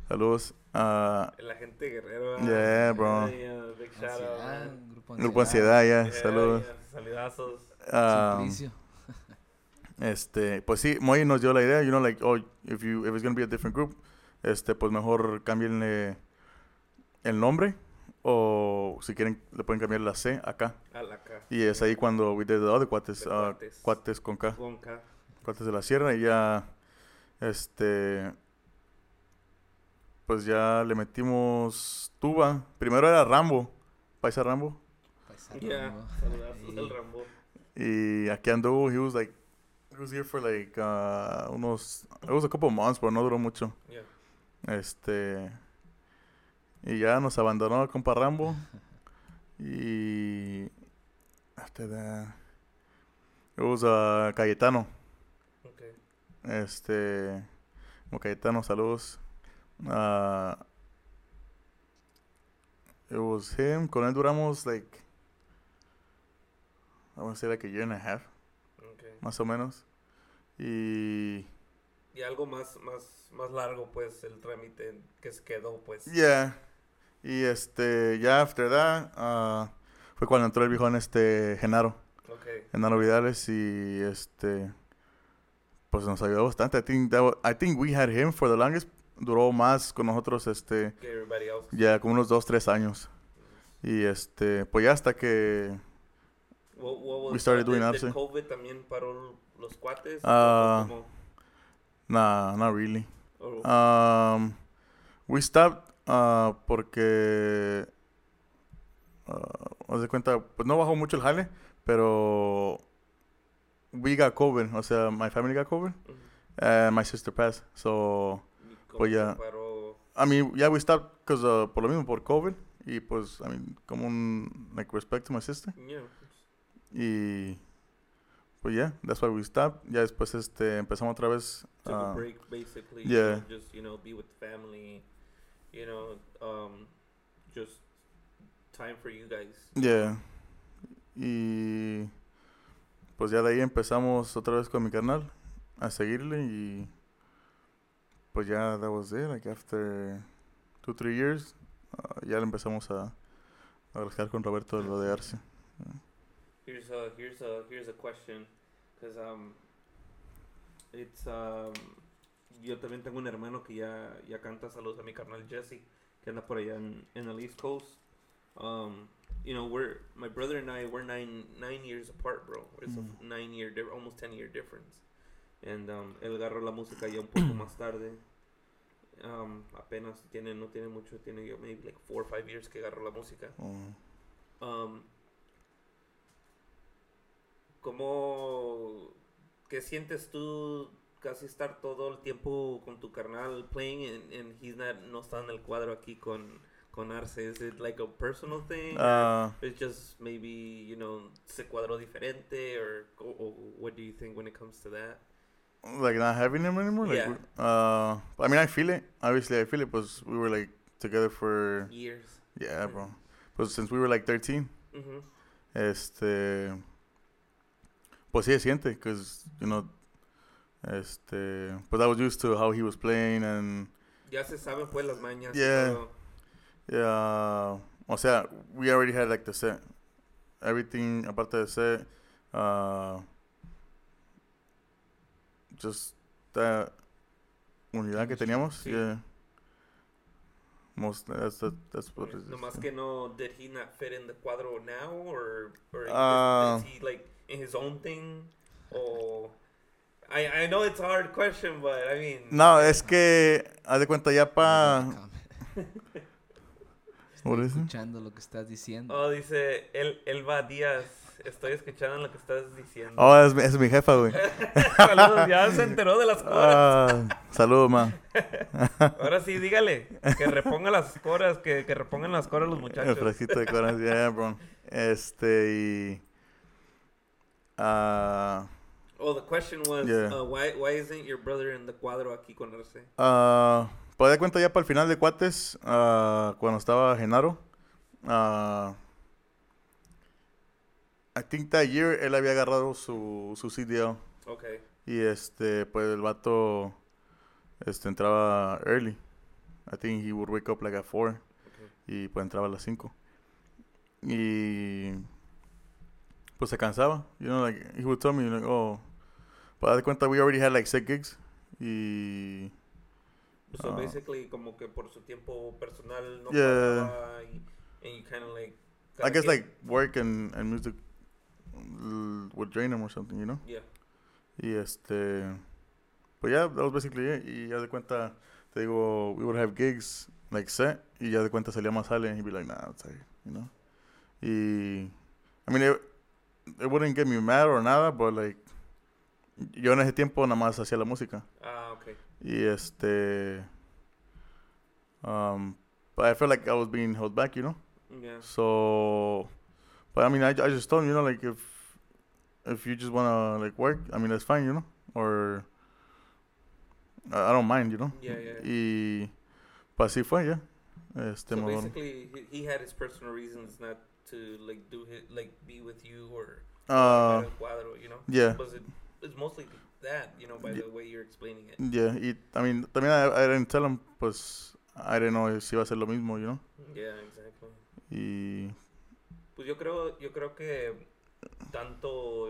Saludos a El agente guerrero. Yeah, bro. Yeah, big shout out. Ansiedad, man. grupo Grupo Ansiedad, ya, Yeah, saludos. yeah, Saludazos. a, Simplicio. este, pues sí, Moy nos dio la idea, you know, like, oh, if you, if it's gonna be a different group, este, pues mejor cámbienle el nombre, o si quieren, le pueden cambiar la C acá. A la K. Y es ahí cuando we did the other cuates, uh, cuates. cuates con K, Con K. cuates de la sierra, y ya, este, pues ya le metimos tuba. Primero era Rambo, Paisa Rambo, Paisano, Yeah, al Rambo. y aquí anduvo, he was like, he was here for like, uh, unos, it was a couple months, pero no duró mucho. Yeah. Este, y ya nos abandonó el compa Rambo, y after that, it was uh, Cayetano. Okay. Este, como Cayetano, saludos. Uh, it was him. Con él duramos, like, I want to say like a year and a half, Okay. más o menos. Y, Y algo más, más, más largo, pues, el trámite que se quedó, pues. yeah. Y este, ya after that, uh, fue cuando entró el viejón este Genaro, Okay. Genaro Vidales, y este, pues nos ayudó bastante. I think, that wa- I think we had him for the longest. Duró más con nosotros, este. Ya como unos dos, tres años. Y este, pues ya hasta que... What, what We started doing ¿Did- apps, did eh. COVID también paró los cuates? Ah. ¿O Nah, not really. cómo? O- Um, we stopped uh, porque... Uh, haz de cuenta, pues no bajó mucho el jale, pero... We got COVID, o sea, my family got COVID, Ujú. and my sister passed. So, ¿Y cómo pues ya. I mean, yeah, we stopped because uh, por lo mismo, por COVID. Y pues, I mean, como un, like, respect to my sister. Yeah. Y pues ya, that's why we stopped. Ya después este empezamos otra vez. Took a ah, break, basically. yeah. Know, just, you know, be with family. You know, um, just time for you guys. yeah. Y pues ya de ahí empezamos otra vez con mi canal a seguirle y pues ya that was it. Like after two, three years, uh, ya le empezamos a, a con Roberto de Arce. Here's a here's a here's a question, because um, it's um, yo también tengo un hermano que ya ya canta saludos a mi carnal Jesse que anda por allá en, en el East Coast. Um, you know, we're my brother and I we're nine nine years apart, bro. It's Mm. a nine year, almost ten year difference. And um, él agarró la música ya un poco más tarde. Um, apenas tiene no tiene mucho, tiene yo maybe like four or five years que agarró la música. Oh. Um, ¿Cómo, qué sientes tú casi estar todo el tiempo con tu carnal playing and, and he's not, no está en el cuadro aquí con, con Arce? Is it like a personal thing? Uh, It's just maybe, you know, se cuadró diferente or, or, or what do you think when it comes to that? Like not having him anymore. Like, Yeah. uh, I mean, I feel it. Obviously, I feel it. Because we were like together for Years. yeah, bro. But since we were like 13, Ujú. este, pues sí se siente, because you know, este, but I was used to how he was playing and Ya se saben pues las mañas. Yeah. todo. yeah, o sea, we already had like the set, everything aparte de set, uh, just that unidad que teníamos, Sí. yeah. Most that's that, that's what it is. Nomás que no, did he not fit in the cuadro now, or or Uh, is, is he like in his own thing, or I I know it's a hard question, but I mean, No, es que haz de cuenta ya pa, it? Escuchando lo que estás diciendo. oh dice el Elba Díaz, estoy escuchando lo que estás diciendo. Oh, es, mi- es mi jefa, güey. Saludos, ya se enteró de las coras. Ah, saludos, ma. Ahora sí, dígale que reponga las coras, que, que repongan las coras los El muchachos. frasquito de coras, yeah, bro. Este y ah Oh, the question was, Yeah. uh, why why isn't your brother in the cuadro aquí con Arce? ah, pues de cuenta ya para el final de cuates ah, cuando estaba Genaro ah, I think that year él había agarrado su su CDL Okay. y este pues el vato este entraba early. I think he would wake up like at 4 y pues entraba a las 5. Y pues se cansaba, you know, like he would tell me like, oh, para de cuenta we already had like set gigs y So Ah. basically, como que por su tiempo personal no Yeah. y and you kind of like. I guess like work and, and music would drain him or something, you know. Yeah. Y este, pues ya, that was basically it. Y ya de cuenta, te digo, we would have gigs like set, y ya de cuenta salía más sale, and he'd be like, nah, it's like, you know. Y, I mean, it, it wouldn't get me mad or nada, but like, yo en ese tiempo nada más hacía la música. Ah, okay. Y este, um, but I felt like I was being held back, you know. Yeah. So, but I mean, I, I just told him, you know, like if if you just wanna like work, I mean, that's fine, you know, or I, I don't mind, you know. Yeah, yeah. Y pues así fue, ya. Este So basically, he, he had his personal reasons not to like do his, like be with you or Uh, cuadro, you know. yeah. Was it? It's mostly that, you know, by Ye- the way you're explaining it. yeah. Y, I mean, también I, I didn't tell him, pues I didn't know si iba a ser lo mismo, you know. Yeah, exactly. Y Pues yo creo, yo creo que tanto,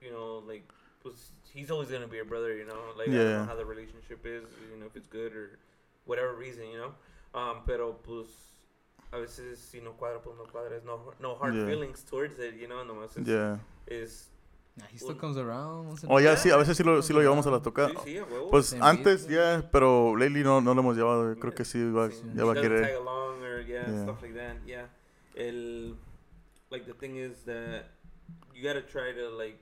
you know, like, pues he's always gonna be your brother, you know. Like I don't Yeah. know how the relationship is, you know, if it's good or whatever reason, you know. Um, pero pues a veces si no cuadra, pues no cuadra. There's no no hard Yeah. feelings towards it, you know. Nomás es, yeah. es Nah, he still comes around. once Oh, ya while. sí, a veces sí lo, sí lo llevamos a la toca. sí, sí, a huevo. Pues antes ya, pero lately no, no lo hemos llevado. Creo que sí, va, Sí. ya va a querer. tag along or yeah, Yeah. stuff like that. Yeah. El like the thing is that you gotta try to like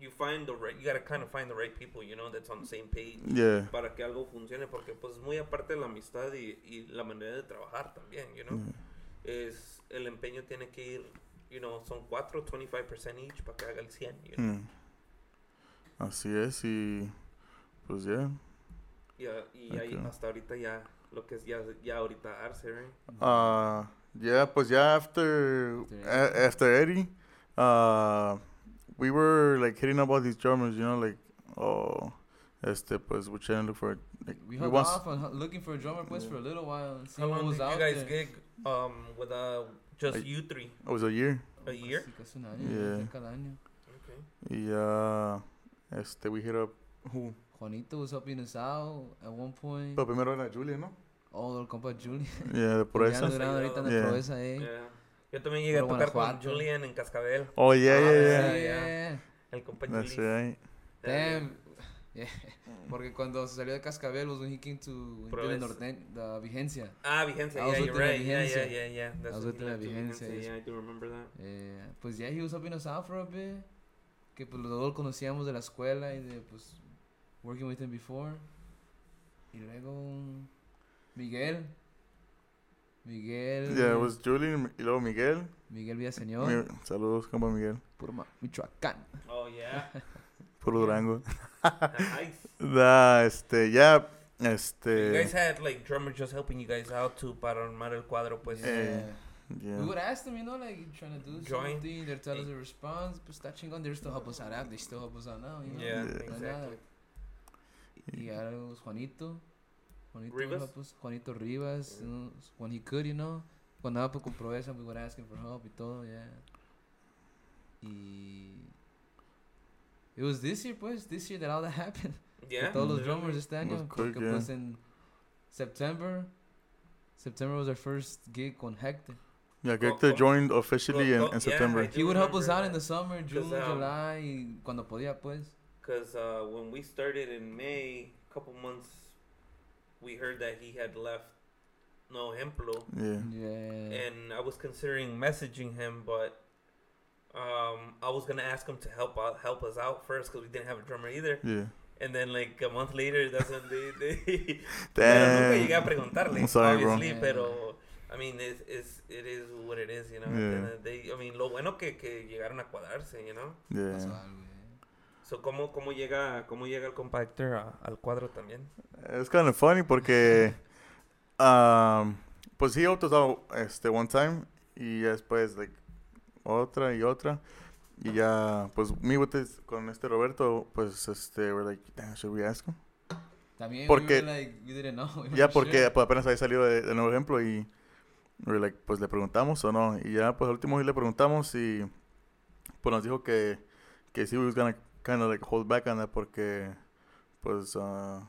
you find the right you gotta kind of find the right people, you know, that's on the same page Yeah. para que algo funcione porque pues muy aparte de la amistad y, y la manera de trabajar también, you know. yeah. Es el empeño tiene que ir, you know, son cuatro, 25% each para que haga el 100, you know. Mm. Así es y pues ya. Ya, y ahí Ok. hasta ahorita ya lo que es ya ya ahorita Arce, right? Uh, yeah, pues ya after After a- after Eddie, uh, we were like hitting up all these drummers, you know, like oh, este, pues, we're trying to look for, like, We we off on looking for a drummer pues for a little while and see How what long was did you out guys there. gig um, with uh, just Like- you three? it was a year, A year? Sí, casi un año, Yeah. ya cada. Okay. y ya, este, we hit up, who? Juanito was helping us out at one point. Pero primero era Julia, ¿no? Oh, el compa Julian. Yeah, de por Ya eso. anduran ahorita en Yeah. Proeza, eh. Yeah. Yo también llegué a tocar con. Julian en Cascabel. Oh, yeah, Ah, yeah, yeah. yeah. yeah. yeah. El compa That's Julian. right. Damn. Yeah. Porque cuando salió de Cascabel was when he came to Proeza. the Norte, the Vigencia. Ah, Vigencia. Yeah, you're right. Yeah, yeah, Vigencia. yeah, yeah. That's I was with Vigencia, Vigencia. Yeah, I do remember that. Eh, pues ya he was helping us out for a bit. Que pues los dos lo conocíamos de la escuela y de pues working with him before. Y luego Miguel. Miguel. Yeah, it was Julian y luego Miguel. Miguel Villaseñor. Mi- Saludos, compa Miguel. Puro Michoacán. Oh, yeah. Puro Durango. nice. Da, este, ya, You este, guys had like drummers just helping you guys out too para armar el cuadro, pues. Yeah. Eh, yeah. We would ask them, you know, like trying to do Join. something. They'd tell us a response. Pues está chingón. They're still help us out. They still help us out now, you know. Yeah, Yeah. Exactly. Y ahora Juanito. Juanito Rivas? help us- Juanito Rivas. you know, when he could, you know. Cuando andaba con Proeza, we would ask him for help y todo, yeah. Y... It was this year, pues. This year that all that happened. Yeah. Todos los literally. drummers este año. Was quick, Porque yeah. pues en September... September was our first gig con Hector. Yeah, Go- Hector go- joined officially go- in, go- in yeah, September. He would help us remember out in the summer, June, 'Cause, um, July, y cuando podía, pues. Because uh, when we started in May, a couple months, we heard that he had left No Ejemplo. Yeah. Yeah. And I was considering messaging him, but um, I was gonna ask him to help out, help us out first because we didn't have a drummer either. Yeah. And then like a month later, that's when they. they pero nunca llegué a Damn. preguntarle, I'm sorry, bro. obviously, Yeah. pero I mean, it's, it's, it is what it is, you know. Yeah. Uh, they, I mean, lo bueno que, que llegaron a cuadrarse, you know. Pasó Yeah. So, ¿cómo, cómo llega, cómo llega el compa Hector a- al cuadro también? It's kind of funny porque, um, pues he us out este one time y ya después like otra y otra y ya pues me with this, con este Roberto pues este we're like damn should we ask him También, Porque- we were like, we didn't know. we ya porque sure. pues, apenas había salido de, de nuevo ejemplo y we're like pues le preguntamos o no y ya pues al último sí le preguntamos y pues nos dijo que que sí we was gonna kind of like hold back on that porque pues uh,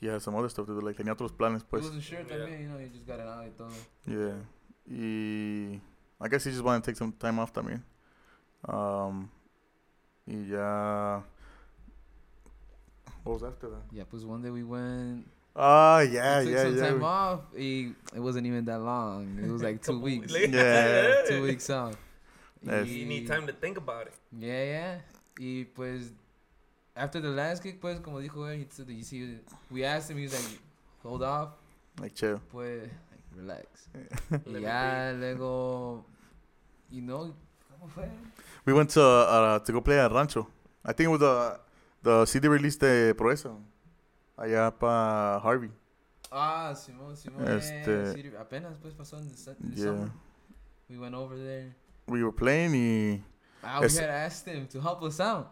he had some other stuff to do like tenía otros planes He pues wasn't sure Yeah. también, you know, he just got it out y todo. Yeah. Y I guess he just wanted to take some time off también. Um, y ya. What was after that? Yeah, pues one day we went, Ah, yeah, we took yeah, some yeah. time off. y it wasn't even that long. It was like two weeks. later. Yeah. two weeks off. Yes. You need time to think about it. Yeah, yeah. Y pues, after the last gig, pues, como dijo él, he said, you see, we asked him, he was like, hold off, Like chill. pues, like, relax. Y ya, luego, you know, ¿cómo fue? We went to uh, to go play at Rancho. I think it was the the CD release de Proeza. Allá pa Harvey. Ah, Simón, Simón, Este- apenas pues pasó en su- Yeah. summer. We went over there. We were playing y Ah, we Es- had asked him to help us out.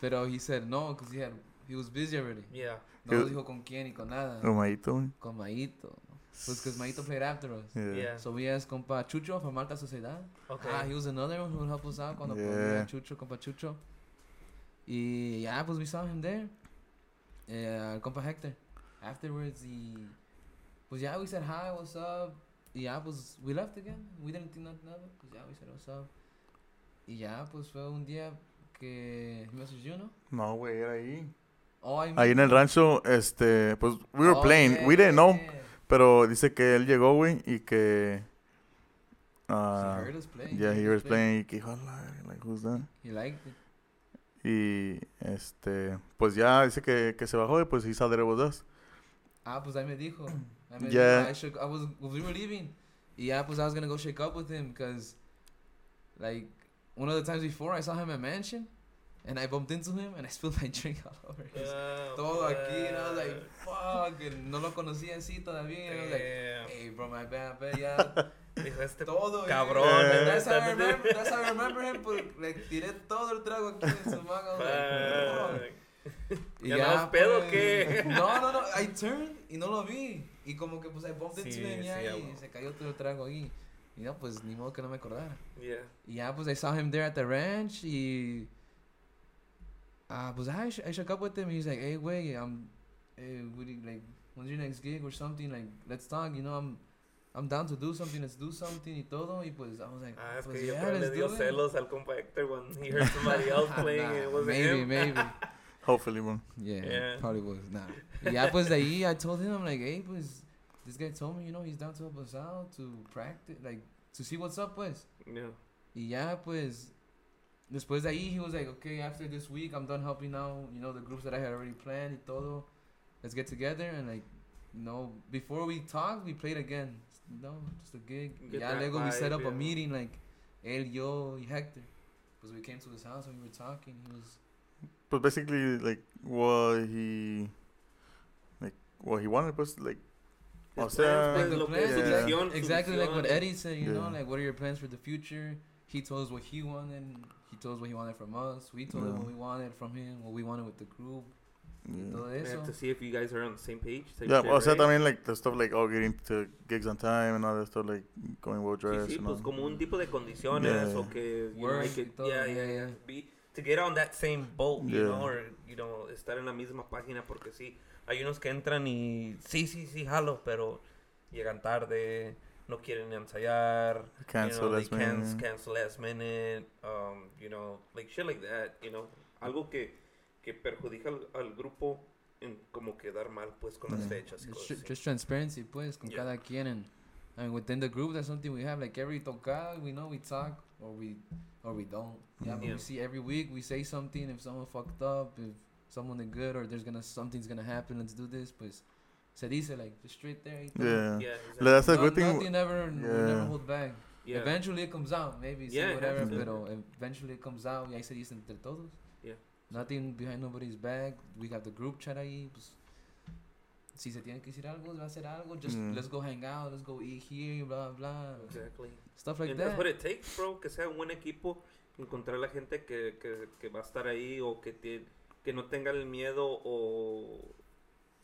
Pero he said no, because he had, he was busy already. Yeah. No He- nos dijo con quién y con nada. Romadito. güey. Con Maito. Pues because Maito played after us. Yeah. Yeah. So we asked compa Chucho from Alta Sociedad. Okay. Ah, he was another one who would help us out cuando Yeah. podía Chucho, compa Chucho. Y ya, pues we saw him there. Eh, compa Hector. Afterwards, y... Pues ya, we said hi, what's up? Y ya, pues we left again. We didn't think nothing of it. Pues ya, we said what's up. Y ya, pues fue un día que he messaged you, ¿no? No, güey, era ahí. Oh, Ahí en el rancho, este, pues, we were Oh, playing. yeah, We didn't know. yeah. Pero dice que él llegó, güey, y que. He ah heard us play. yeah, he heard was us play. playing. Y que, hola, like, who's that? He liked it. Y, este, pues ya dice que, que se bajó y pues he saw that it was us. Ah, pues ahí me dijo. Ahí me Yeah. dijo, I, should, I was, we were leaving. Y ya, pues I was gonna go shake up with him because, like, one of the times before I saw him at Mansion and I bumped into him and I spilled my drink all over his Oh, todo aquí, and I was like, fuck. no lo conocía así todavía. And I was like, hey, bro, my bad, but ya, Dijo este todo. cabrón. yeah. eh. That's how I remember, that's how I remember him, pues, like, tiré todo el trago aquí en su was like. Y ¿Ya andabas pedo pues, qué? No, no, no. I turned y no lo vi. Y como que pues I bumped into Sí, him ya sí, a y se cayó todo el trago ahí. Y no, pues ni modo que no me acordara. Yeah. Y ya pues I saw him there at the ranch y... Ah, pues I, sh- I shook up with him. He's like, hey, güey, I'm... Hey, what you, like, when's your next gig or something? Like, let's talk, you know, I'm... I'm down to do something, let's do something y todo. Y pues I was like, Ah, es pues que yeah, creo le let's dio celos al compa Hector when he heard somebody else playing and it wasn't maybe, him. maybe. Hopefully, bro. Yeah, Yeah. probably was. Nah. Yeah, pues de ahí I told him, I'm like, hey, pues, this guy told me, you know, he's down to help us out, to practice, like, to see what's up, pues. Yeah. Y ya, pues, después de ahí, he was like, okay, after this week, I'm done helping out, you know, the groups that I had already planned y todo. Let's get together and, like, you know, before we talked, we played again. You know, just a gig. Get ya that luego we set vibe, up a meeting, like, él, yo, y Hector. Pues we came to his house and we were talking. He was But basically, like, what he, like, what he wanted was, like, o His sea, plans, like the lo plans, es su yeah. exactly, visión, exactly like what. Eddie said. You know, like what are your plans for the future? He told us what he wanted. He told us what he wanted from us. We told him what we wanted from him. What we wanted with the group. yeah. We have to see if you guys are on the same page. type Yeah, shit, o sea, right? también, like, the stuff, like, oh, getting to gigs on time and all that stuff, like, going well dressed sí, and pues como un tipo de condiciones Yeah. o que you know, Work it, yeah, yeah, yeah, yeah. yeah. Be, to get on that same boat, you Yeah. know, or you know, estar en la misma página porque sí, hay unos que entran y sí, sí, sí, jalo, pero llegan tarde, no quieren ensayar, Cancel you know, last they can- minute. cancel last minute, um, you know, like shit like that, you know, algo que que perjudica al, al grupo en como quedar mal pues con las Yeah. fechas y Just, cosas transparency, pues, con Yeah. cada quien. And, I mean, within the group, that's something we have. Like every tocada, we know we talk or we or we don't. Yeah, but Yeah. we see every week. We say something. If someone fucked up, if someone good, or there's gonna something's gonna happen. Let's do this. Pues, se dice like just straight there. Yeah. Yeah, That's a No- good thing. Nothing ever, Yeah. never hold back. yeah. Eventually it comes out, maybe say Yeah, whatever, pero eventually it comes out. Y ahí se dice entre todos. Yeah. Nothing behind nobody's back. We have the group chat ahí. Pues, si se tiene que decir algo, va a hacer algo. Just Mm. let's go hang out, let's go eat here, blah blah. Exactly. Stuff like And that's that. what it takes, bro. Que sea un buen equipo. Encontrar la gente que, que, que va a estar ahí o que, tie- que no tenga el miedo o,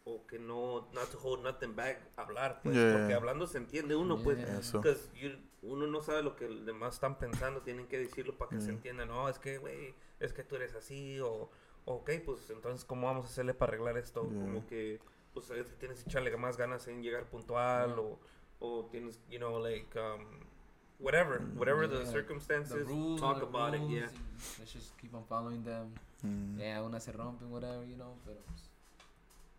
o que no, not to hold nothing back, hablar, pues. Yeah. Porque hablando se entiende uno, pues. Yeah. Eso. Because you- uno no sabe lo que los demás están pensando, tienen que decirlo para que se Mm. entienda. No, es que, güey, es que tú eres así, o, ok, pues entonces, ¿cómo vamos a hacerle para arreglar esto? Yeah. Como que, pues, es que tienes que echarle más ganas en llegar puntual, Yeah. o, o tienes, you know, like, um, whatever, Mm. whatever Yeah, the like, circumstances, the rules, talk the about rules, it, yeah. Let's just keep on following them. Mm. Yeah, una se rompen, whatever, you know. Pero pues,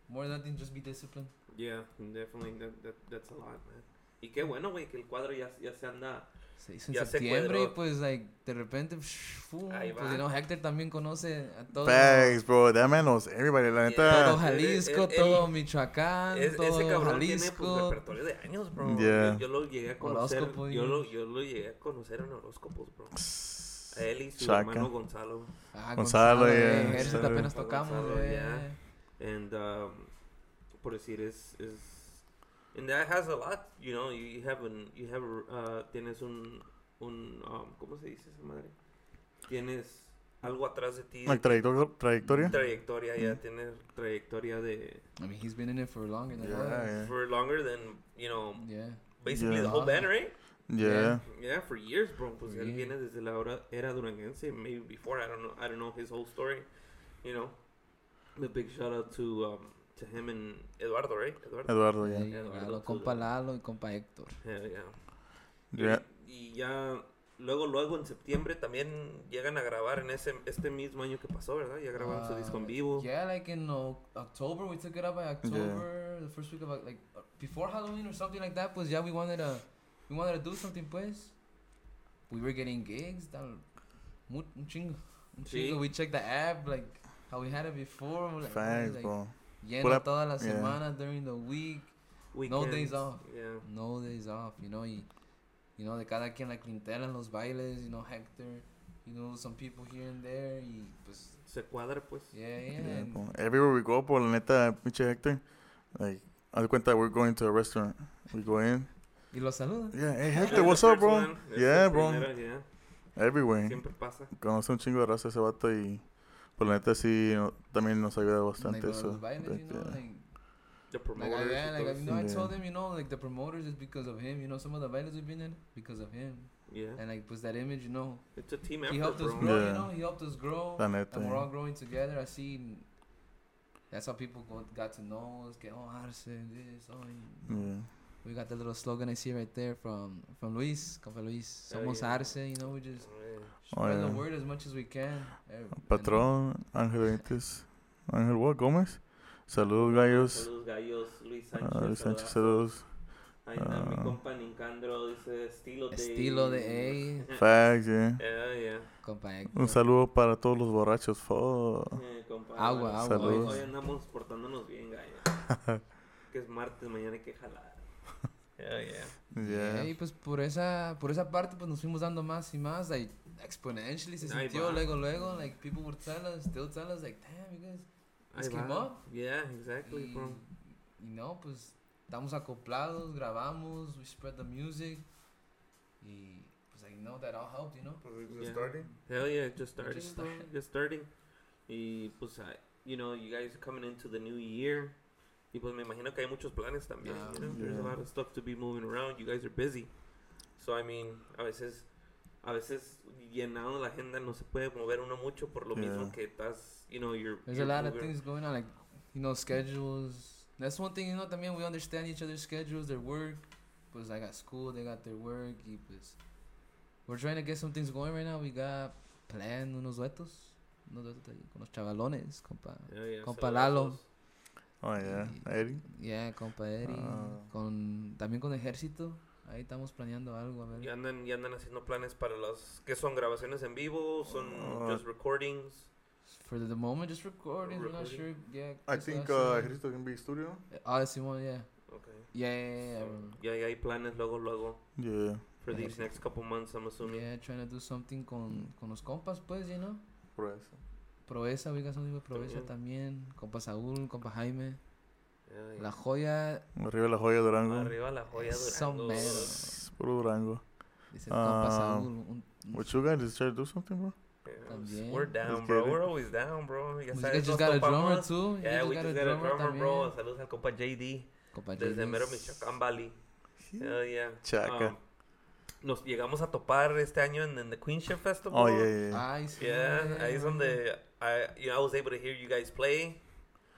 more than nothing, just be disciplined. Yeah, definitely, that, that, that's a lot, man. Y qué bueno, güey, que el cuadro ya, ya se anda... Se hizo en Ya se septiembre y pues, like, de repente, psh, Ahí pues, va. you know, Hector también conoce a todos. Facts, bro. That man knows everybody. La Yeah. neta. Todo Eh, Jalisco, eh, eh, todo el- Michoacán, Es- todo ese cabrón tiene Jalisco. pues, repertorio de años, bro. Yeah. Yo, yo lo llegué a conocer. Horóscopo Yo lo, yo lo llegué a conocer en horóscopos, bro. Él y su Chaca. hermano Gonzalo. Ah, Gonzalo, Gonzalo, yeah, Gonzalo. apenas tocamos, Gonzalo, yeah. And um, por decir es, es and that has a lot, you know, you have an, you have uh, tienes un un um, ¿cómo se dice esa madre? Tienes algo atrás de ti. Like trayectoria. trayectoria. trayectoria, ya Mm. tienes trayectoria de I mean, he's been in it for longer than Yeah, yeah. for longer than, you know, Yeah. basically Yeah. the whole band, right? Yeah. Yeah, for years, bro. Pues For él viene desde la hora, era duranguense, maybe before. I don't know. I don't know his whole story. You know, a big shout out to um, to him and Eduardo, right? Eduardo. Eduardo, Yeah, yeah. yeah, Eduardo compa Lalo y compa Héctor. Yeah, yeah. Yeah. Y, y ya luego luego en septiembre también llegan a grabar en ese este mismo año que pasó, ¿verdad? Ya grabaron su disco en Uh, vivo. Yeah, like in uh, October, we took it out by October, the first week of uh, like uh, before Halloween or something like that. Pues yeah, we wanted to, we wanted to do something. Pues we were getting gigs. Tal, mu- un chingo, un chingo. We checked the app like how we had it before. we're Like, Facts, like, bro. Lleno Pull up- todas las yeah. semanas during the week. No Weekends, days off. Yeah. No days off, you know. Y, you know, de cada quien, like Quintela en los bailes, you know, Hector, you know, some people here and there. Y pues, Se cuadra pues. yeah, yeah. Yeah, and- bro. Everywhere we go, por la neta, pinche Hector. Like, haz de cuenta, we're going to a restaurant. We go in. Y los saludan. Yeah, hey Es Hector, what's up, bro? Yeah, bro. yeah. Everywhere. Siempre pasa. Conoce un chingo de raza ese vato y. Pues la neta sí, no- también nos ayuda bastante eso. los bailes, de you know, que- like, The like, promoters. I, yeah, y like, todo I, you know, I Yeah. told him, you know, like, the promoters is because of him, you know, some of the bailes we've been in, because of him. eso. Yeah. And, like, pues, that image, you know, It's a team he effort, helped us bro. grow, Yeah. you know, he helped us grow. La neta. and we're yeah. all growing together. I seen that's how people go, got to know us. Get oh Arce, this, oh. Yeah. We got the little slogan I see right there from from Luis, Compa Luis. Somos yeah. Arce, you know. We just Yeah. Oh, spread yeah. the word as much as we can. Eh, Patrón, Ángel Benítez. Ángel what, Gómez. Saludos, gallos. Saludos, gallos. Luis Sánchez. Ah, Luis Sánchez, saludos. Ahí está mi Ah. compa Nicandro, dice estilo de... Estilo de Facts, yeah. Yeah, yeah. Compa Un saludo para todos los borrachos. Fo. Eh, compa, Agua, hoy- agua, Saludos. Hoy, andamos portándonos bien, gallos. que es martes, mañana hay que jalar. Yeah, yeah. Yeah. Y pues por esa, por esa parte pues nos fuimos dando más y más, like exponentially se Ahí sintió va. luego luego, like people would tell us, still tell us like, damn, you guys, Just came up. Yeah, exactly, y, bro. y no, pues estamos acoplados, grabamos, we spread the music y pues I know that all helped, you know. Yeah. Hell yeah, just starting, Just starting. Just starting. Y pues, I- you know, you guys are coming into the new year. Y pues me imagino que hay muchos planes también. Ah, you know, there's a lot of stuff to be moving around. You guys are busy. So, I mean, a veces, a veces llenando la agenda no se puede mover uno mucho por lo mismo que estás, you know, you're. There's a lot of things going on, like you know schedules. That's one thing, you know. También we understand each other's schedules, their work. Pues I got school, they got their work. Y pues we're trying to get some things going right now. We got plan unos duetos, unos duetos ahí con los chavalones, compa. Yeah, yeah, Compa. Lalo. Oh, yeah. Eddie. Yeah, compa Eri. Ah. Con también con ejército. Ahí estamos planeando algo, a ver. Y andan, y andan haciendo planes para las. ¿Qué son? ¿Grabaciones en vivo? ¿Son Ah. just recordings? For the moment, just recording. We're not sure. Yeah. I think uh. Ejército can be studio. Ah, Simón, yeah. Okay. Yeah, yeah, yeah, yeah. So, ya, ya hay planes luego, luego. Yeah. For these next couple months, I'm assuming. Yeah, trying to do something con, con los compas, pues, you know. Por eso. Proeza, we got something with Proeza también. Compa Saúl, compa Jaime. Yeah. La joya, Arriba la joya Durango. Arriba la joya Durango. Es Puro Durango. dice el compa Ah, Saúl. un- un- What you guys try to do something, bro? También. We're down, bro. We're always down, bro. Ya you sabes, just got a drummer too. Yeah, we got just a got a drummer drummer, bro. Saludos al compa JD. Compa Desde JD. mero Michoacán Valley. Hell yeah. Chaca. Nos llegamos a topar este año en, en the Queenship Festival. Oh, yeah, yeah. Ay, sí. Yeah, ahí es donde I, you know, I was able to hear you guys play.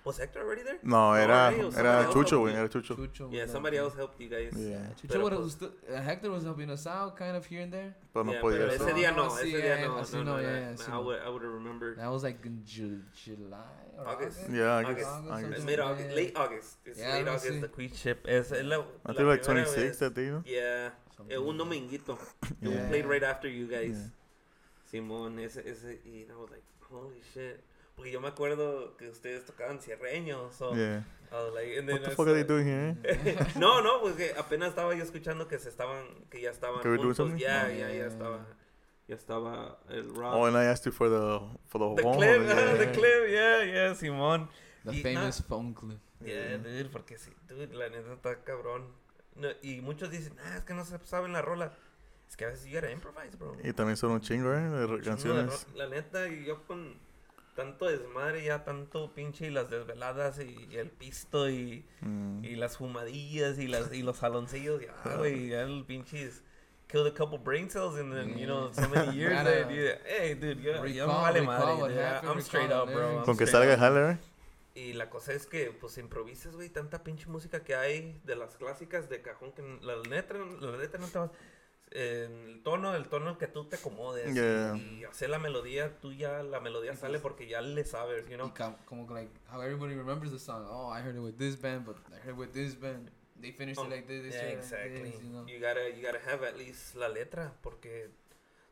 Was Hector already there? No, era, era else Chucho, helped güey. you? Era Chucho. Chucho. Yeah, somebody else helped you guys. Yeah. Chucho Pero was, pues- uh, Hector was helping us out, kind of here and there. Pero no Yeah, podía pero ese día No, no, ese sí, día yeah, no, así no, no, no, yeah, no, I would, I would have remembered. That was like in Ju- July or August. August. Yeah, I August. guess. August, August, that. late August. It's Yeah, late August, the Queenship. Es, es la, I la think like primera 26 vez. that day, no? Yeah, Something un dominguito. We Yeah. played right after you guys. Yeah. Simón, ese, ese, y I was like, holy shit. Porque yo me acuerdo que ustedes tocaban cierreños, so Yeah. I was like, and then What the I fuck are they doing here? eh? no, no, porque apenas estaba yo escuchando que se estaban, que ya estaban Que we doing juntos. Ya, Oh, ya, yeah, ya yeah, estaba, ya estaba el rock. Oh, and I asked you for the for the, the phone. clip, yeah. the clip, yeah, yeah, Simón. The Y famous phone clip. Yeah, dude, porque sí, dude, la neta está cabrón. No, y muchos dicen, ah, es que no se saben la rola. Es que a veces you gotta improvise, bro. Y también son un chingo, ¿eh? De canciones. ro- La neta, y yo con tanto desmadre, ya tanto pinche y las desveladas y, y el pisto y, Mm. y las fumadillas y, las, y los saloncillos, ya, güey, ya el pinche es- killed a couple brain cells in, the, you know, so many years. Gotta that you- hey, dude, yo, yo me recall- vale recall madre. I'm straight recall up, bro. I'm Con que salga. Haller, ¿eh? Y la cosa es que, pues, improvisas, güey, tanta pinche música que hay de las clásicas de cajón que la letra, la letra no te va... en el tono, el tono que tú te acomodes Yeah. y, y hacer la melodía, tú ya, la melodía sale porque ya le sabes, you know. Y com- como que, like how everybody remembers the song. Oh, I heard it with this band, but I heard it with this band. They finished Oh, it like this. They Yeah, exactly. like this, you know. You gotta, you gotta have at least la letra porque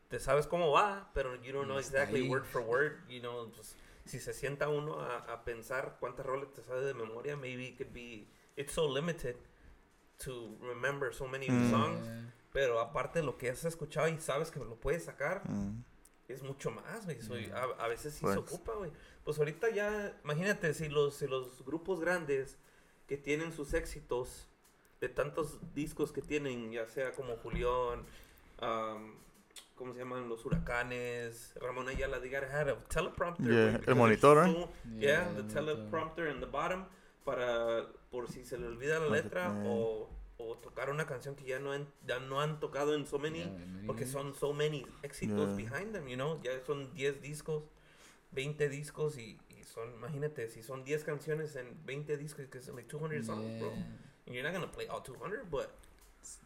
te sabes cómo va, pero you don't know exactly word for word, you know, pues, si se sienta uno a, a pensar cuántas roles te sabe de memoria, maybe it could be, it's so limited to remember so many Mm. songs, pero aparte de lo que has escuchado y sabes que lo puedes sacar, Mm. es mucho más, güey. Soy- Mm. a, a veces sí Pues. se ocupa, güey. Pues ahorita ya, imagínate si los, si los grupos grandes que tienen sus éxitos de tantos discos que tienen, ya sea como Julián, am, ¿cómo se llaman? Los huracanes. Ramón Ayala, they gotta have a teleprompter. Yeah, el monitor, there's ¿eh? so- yeah, Yeah, the el teleprompter in the bottom para por si se le olvida la letra o, o tocar una canción que ya no han, ya no han tocado en so many Yeah, many porque son so many éxitos Yeah. behind them, you know, ya son 10 discos, 20 discos y, y son, imagínate, si son 10 canciones en 20 discos, que son like 200 songs, bro. And you're not gonna play all 200, but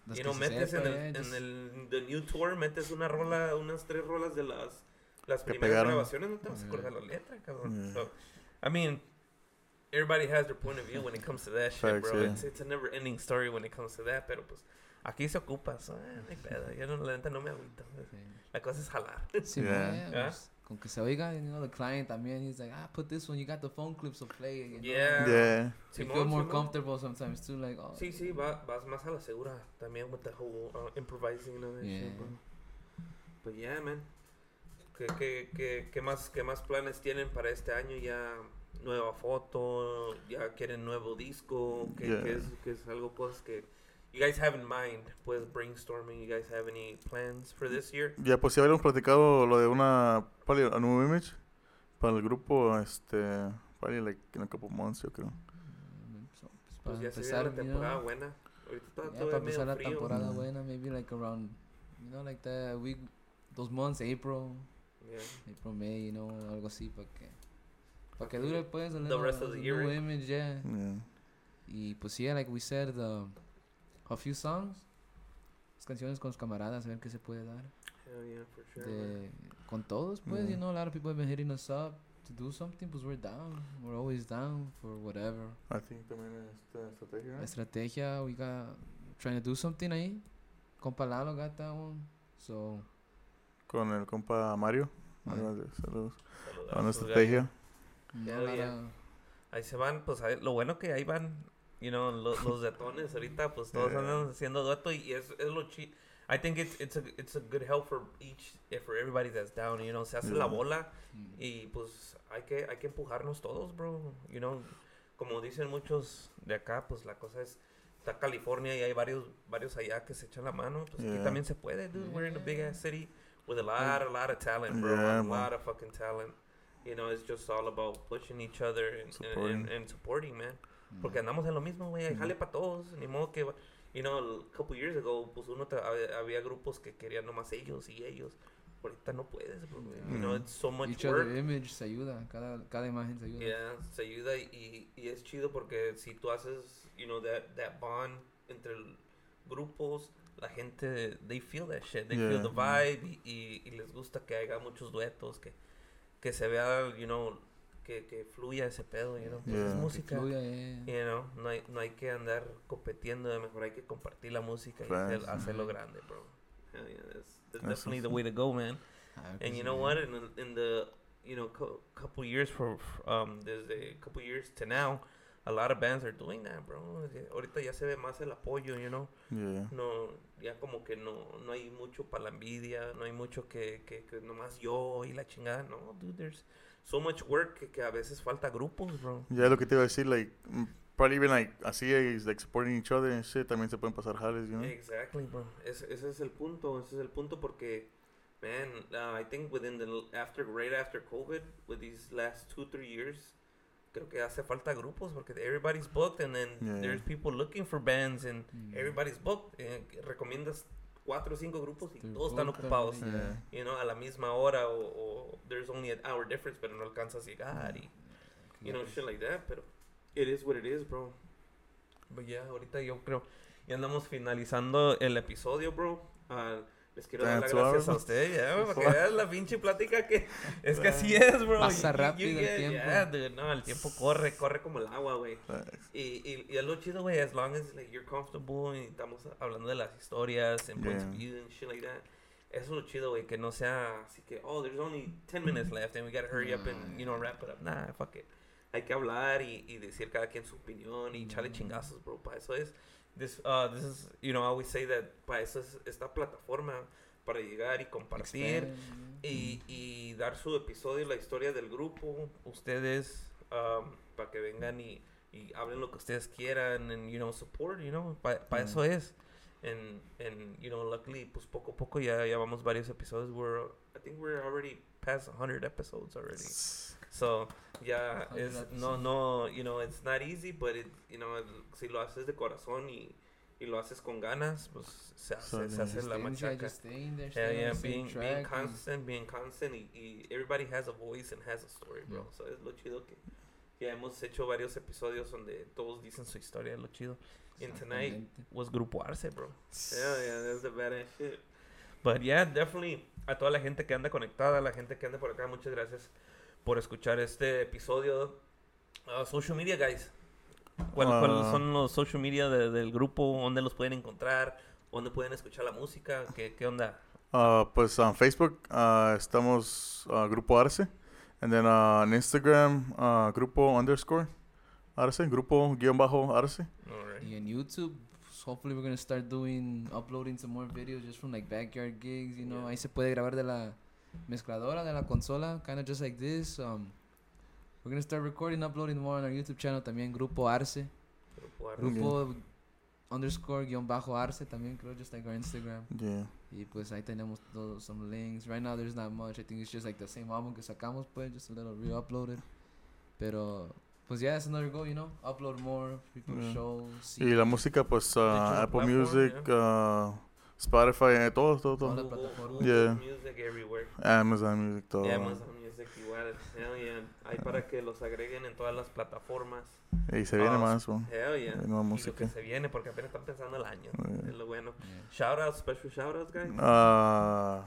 Las know, se metes en sepa, el, yeah, en el the new tour, metes una rola, unas tres rolas de las las primeras pegaron. grabaciones, no te vas a acordar la letra, cabrón. Yeah. So, I mean, everybody has their point of view when it comes to that shit, Facts, bro. yeah. It's, it's a never-ending story when it comes to that, pero pues aquí se ocupa, so, eh, no hay pedo. Yo no, la neta no me agüito. Sí. La cosa es jalar. Sí, Yeah. man, yeah, Yeah. pues, con que se oiga, you know, the client también, he's like, ah, put this one, you got the phone clip, so play you know. Yeah. Yeah. You feel more comfortable sometimes too, like, oh, Sí, sí, va, vas más a la segura también with the whole uh, improvising and all that Yeah. shit, bro. But yeah, man. ¿Qué, qué, qué, qué, más, ¿Qué más planes tienen para este año? ¿Ya nueva foto? ¿Ya quieren nuevo disco? ¿Qué, Yeah. qué es, qué es algo pues que you guys have in mind? Pues brainstorming, you guys have any plans for this year? Ya, pues sí habíamos platicado lo de una, probably a new image para el grupo, este, probably like in a couple months, yo creo. mm, so, pues, Pues ya empezar, la you temporada know, buena. Ahorita está yeah, todavía para empezar la frío. temporada Mm. buena, maybe like around, you know, like the week, those months, April, Yeah. April, May, you know, algo así, para que, para que dure, pues, el The rest of the year, new image, yeah. Yeah. Y pues yeah, like we said, the, a few songs, las canciones con los camaradas, a ver qué se puede dar. Hell yeah, for sure. de, con todos, pues, Yeah. you know, a lot of people have been hitting us up to do something, pues we're down. We're always down for whatever. I think también esta estrategia. La estrategia, we got trying to do something ahí. Compa Lalo got that one. So, Con el compa Mario. Mario. Saludos. Saludos, una estrategia. yeah. Ahí se van, pues ahí- lo bueno que ahí van, you know, lo- los detones ahorita, pues todos Yeah. andan haciendo dueto y es, es lo chi. I think it's, it's, a, it's a good help for each, eh, for everybody that's down, you know, se hace la Yeah. bola Mm. y pues hay que, hay que empujarnos todos, bro, you know, como dicen muchos de acá, pues la cosa es, está California y hay varios, varios allá que se echan la mano, pues aquí Yeah. también se puede, dude, we're in a big ass city with a lot, a lot of talent, bro, Yeah, a man. lot of fucking talent. You know, it's just all about pushing each other and, and, and, and supporting, man. Porque andamos en lo mismo, güey. Jale para todos. Ni modo que, you know, a couple years ago, pues uno había, grupos que querían nomás ellos y ellos. Ahorita no puedes, bro. güey. You know, it's so much Each work. other image se ayuda. Cada, cada imagen se ayuda. Yeah, se ayuda y, y es chido porque si tú haces, you know, that, that bond entre grupos, la gente, they feel that shit. They feel Yeah. the vibe y, y, y les gusta que haya muchos duetos, que, que se vea, you know, que, que fluya ese pedo, you know. Pues Yeah. es música. Fluya, yeah. You know, no hay, no hay que andar competiendo, mejor hay que compartir la música y hacer- hacerlo grande, bro. That's, that's definitely the way to go, man. Ah, And you know what? In the, in the you know, co- couple years for um, desde a couple years to now, a lot of bands are doing that, bro. Ahorita ya se ve más el apoyo, you know. Yeah. No, ya como que no, no hay mucho para la envidia, no hay mucho que, que, que nomás yo y la chingada. No, dude, there's so much work que, que a veces falta grupos, bro. Ya lo que te iba a decir, like, mm, probably even like, así es, like, supporting each other and shit, también se pueden pasar jales, you know? Exactly, bro. Ese, ese es el punto. Ese es el punto porque, man, uh, I think within the after right after COVID, with these last two three years, creo que hace falta grupos porque everybody's booked and then Yeah. there's people looking for bands and Mm. everybody's booked. Eh, recomiendas cuatro o cinco grupos y todos están ocupados. Yeah. You know, a la misma hora o, o there's only an hour difference, pero no alcanzas a llegar y you know, shit like that, pero it is what it is, bro. But yeah, ahorita yo creo, ya andamos finalizando el episodio, bro. Ah, les quiero dar las gracias a ustedes, ya, para que Suave. veas la pinche plática que es que así es, bro. Pasa You- you- rápido you el tiempo. yeah, dude, no, el tiempo corre, corre como el agua, güey. Y, y, y es lo chido, güey, as long as like, you're comfortable y estamos hablando de las historias and points of Yeah. view and shit like that. Eso es lo chido, güey, que no sea así que, oh, there's only 10 minutes left and we gotta hurry up and, you know, wrap it up. Nah, fuck it. Hay que hablar y, y decir cada quien su opinión y echarle chingazos, bro. Para eso es, this, uh, this is, you know, I always say that para eso es esta plataforma, para llegar y compartir y, y dar su episodio, la historia del grupo, ustedes, um, para que vengan y, y hablen lo que ustedes quieran, and, you know, support, you know, para Mm. eso es. And, and, you know, luckily, pues poco a poco ya llevamos varios episodios. We're, I think we're already past 100 episodes already. So, ya es, 100 no, no, you know, it's not easy, but it, you know, si lo haces de corazón y, y lo haces con ganas, pues se hace, se Sale. hace la machaca. there, Yeah, yeah, being, being track and- constant, being constant, y, y everybody has a voice and has a story, bro. Yeah. So es lo chido que ya hemos hecho varios episodios donde todos dicen su historia, lo chido. And tonight was Grupo Arce, bro. Yeah, yeah, that's the badass shit. But yeah, definitely a toda la gente que anda conectada, a la gente que anda por acá, muchas gracias por escuchar este episodio. Uh, social media, guys. ¿Cuál- Ah. ¿Cuáles son los social media de- del grupo? ¿Dónde los pueden encontrar? ¿Dónde pueden escuchar la música? ¿Qué, qué onda? Uh, pues en Facebook uh, estamos uh, Grupo Arce. And then uh, en Instagram, uh, Grupo underscore Arce. Grupo guion bajo Arce. Alright. Y en YouTube, pues, hopefully we're gonna start doing, uploading some more videos just from like backyard gigs, you know. Yeah. Ahí se puede grabar de la mezcladora, de la consola, kind of just like this. Um, we're gonna start recording, uploading more on our YouTube channel también, Grupo Arce. Grupo Arce. Grupo underscore guion bajo Arce también, creo, just like our Instagram. Yeah. Y pues ahí tenemos todos some links. Right now there's not much. I think it's just like the same album que sacamos, pues, just a little re-uploaded. Pero, pues yeah, it's another goal, you know. Upload more, people Yeah. show, see. Y la música, pues uh, Apple platform, Music, uh, Spotify, eh, todo, todo, Todas todo. las plataformas. Yeah. Music everywhere. Amazon Music, todo. Amazon Music igual. Hell yeah. Ahí para que los agreguen en todas las plataformas. Y se viene Ah, más, bro. Hell yeah. Hay nueva Y lo música. que se viene, porque apenas están empezando el año. Yeah. Es lo bueno. Yeah. Shout outs, special shout outs, guys. Uh,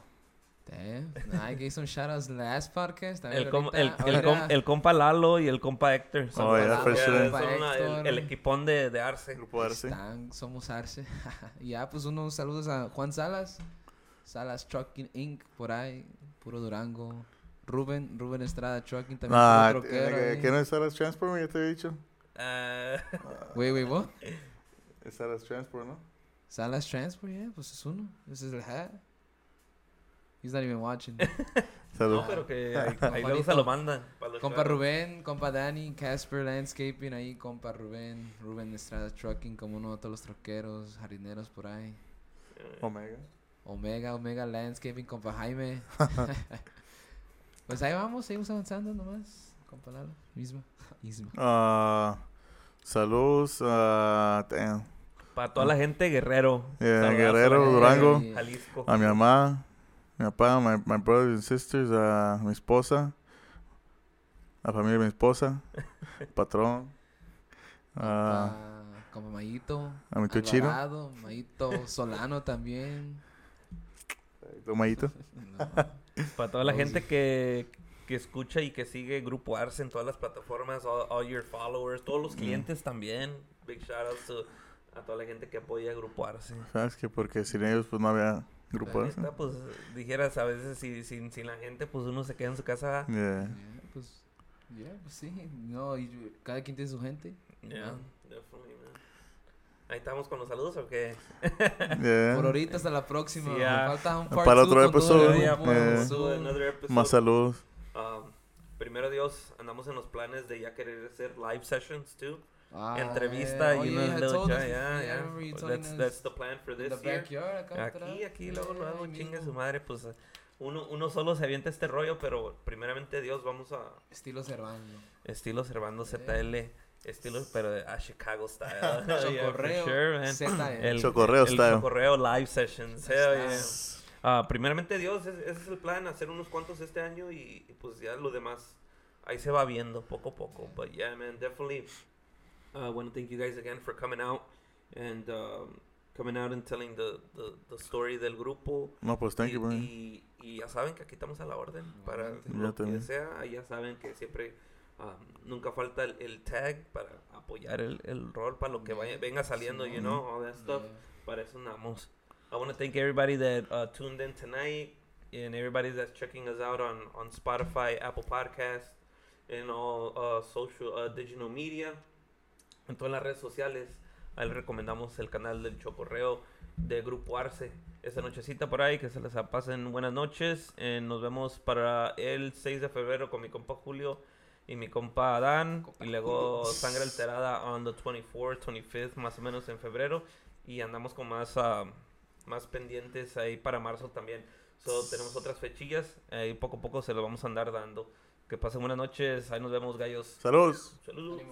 Damn. Nah, I gave some shout outs last podcast. El, com- el, el, com- el compa Lalo y el compa Héctor. son Oh, yeah, for yeah, sure. son una- el, Héctor. el equipón de, de Arce. Grupo Arce. Están, somos Arce. y ya, pues unos saludos a Juan Salas. Salas Trucking Inc. por ahí. Puro Durango. Rubén, Rubén Estrada Trucking también. Ah, puro troquero ¿qué no es Saras Transport? Ya te he dicho. Ah, Wait, wait, what? Es Saras Transport, ¿no? Salas Transport, yeah, pues es uno. Ese es el hat. He's not even watching. Salud. no, pero que ahí, ahí Juanito. luego se lo mandan. compa. Rubén, compa Dani, Casper Landscaping ahí, compa Rubén, Rubén Estrada Trucking, como uno de todos los troqueros, jardineros por ahí. Omega. Omega, Omega Landscaping, compa Jaime. pues ahí vamos, seguimos avanzando nomás. Compa Lalo, misma. misma. Uh, saludos. Uh, damn. Para toda la gente Guerrero. Yeah, Guerrero, eh, Durango. Jalisco. A mi mamá, mi papá, my, my brothers and sisters, a mi esposa, a la familia de mi esposa, patrón, a, Compa, compa Mayito. a mi cochino, Alvarado, Mayito Solano también. tomadito. No. Para toda la Oh, gente sí. que, que escucha y que sigue Grupo Arce en todas las plataformas, all, all your followers, todos los Mm. clientes también. Big shout outs to- a toda la gente que apoya Grupo Arce. ¿Sabes que Porque sin ellos pues no había neta, pues dijeras a veces si, sin, sin la gente, pues uno se queda en su casa. Yeah. Yeah, pues, yeah, pues sí. No, y cada quien tiene su gente. Yeah, Ah. definitely, man. Ahí estamos con los saludos o qué? Yeah. Por ahorita hasta la próxima. Sí, ya. falta un part Para otro episodio, Yeah. Más saludos. Um, primero Dios, andamos en los planes de ya querer hacer live sessions too. Ah, Entrevista yeah. Oh, y yeah, unos you had little us- yeah, yeah, yeah. That's, that's the plan for this year. Aquí, aquí, luego, Yeah, luego, chingue su madre, pues eh, uno, uno solo se avienta este rollo, pero primeramente Dios, vamos a Estilo Cervando. estilo Servando Yeah. ZL, estilo, pero a Chicago style. Yeah, Chocorreo. sure, man. ZL. El Chocorreo el style. Chocorreo live sessions, yeah. Ah, primeramente Dios, ese, ese es el plan, hacer unos cuantos este año y, y pues ya lo demás ahí se va viendo poco a poco. But yeah, man, definitely uh, want to thank you guys again for coming out and um, coming out and telling the, the, the story del grupo. No, pues thank y, you, bro. y, y ya saben que aquí estamos a la orden para Igualmente. lo que sea. Ya saben que siempre um, nunca falta el, el tag para apoyar el, el rol, para lo que vaya, venga saliendo, you know, all that stuff. Yeah. Para eso andamos. I want to thank everybody that uh, tuned in tonight and everybody that's checking us out on, on Spotify, Apple Podcasts, and all uh, social, uh, digital media. En todas las redes sociales. Ahí recomendamos el canal del Chocorreo de Grupo Arce. Esta nochecita por ahí, que se les pasen buenas noches. Eh, nos vemos para el 6 de febrero con mi compa Julio y mi compa Adán. Compa Y luego Sangre Alterada on the 24th, 25th, más o menos en febrero. y andamos con más, ah, más pendientes ahí para marzo también. So, tenemos otras fechillas, ahí poco a poco se lo vamos a andar dando. Que pasen buenas noches, ahí nos vemos gallos. Saludos. Saludos.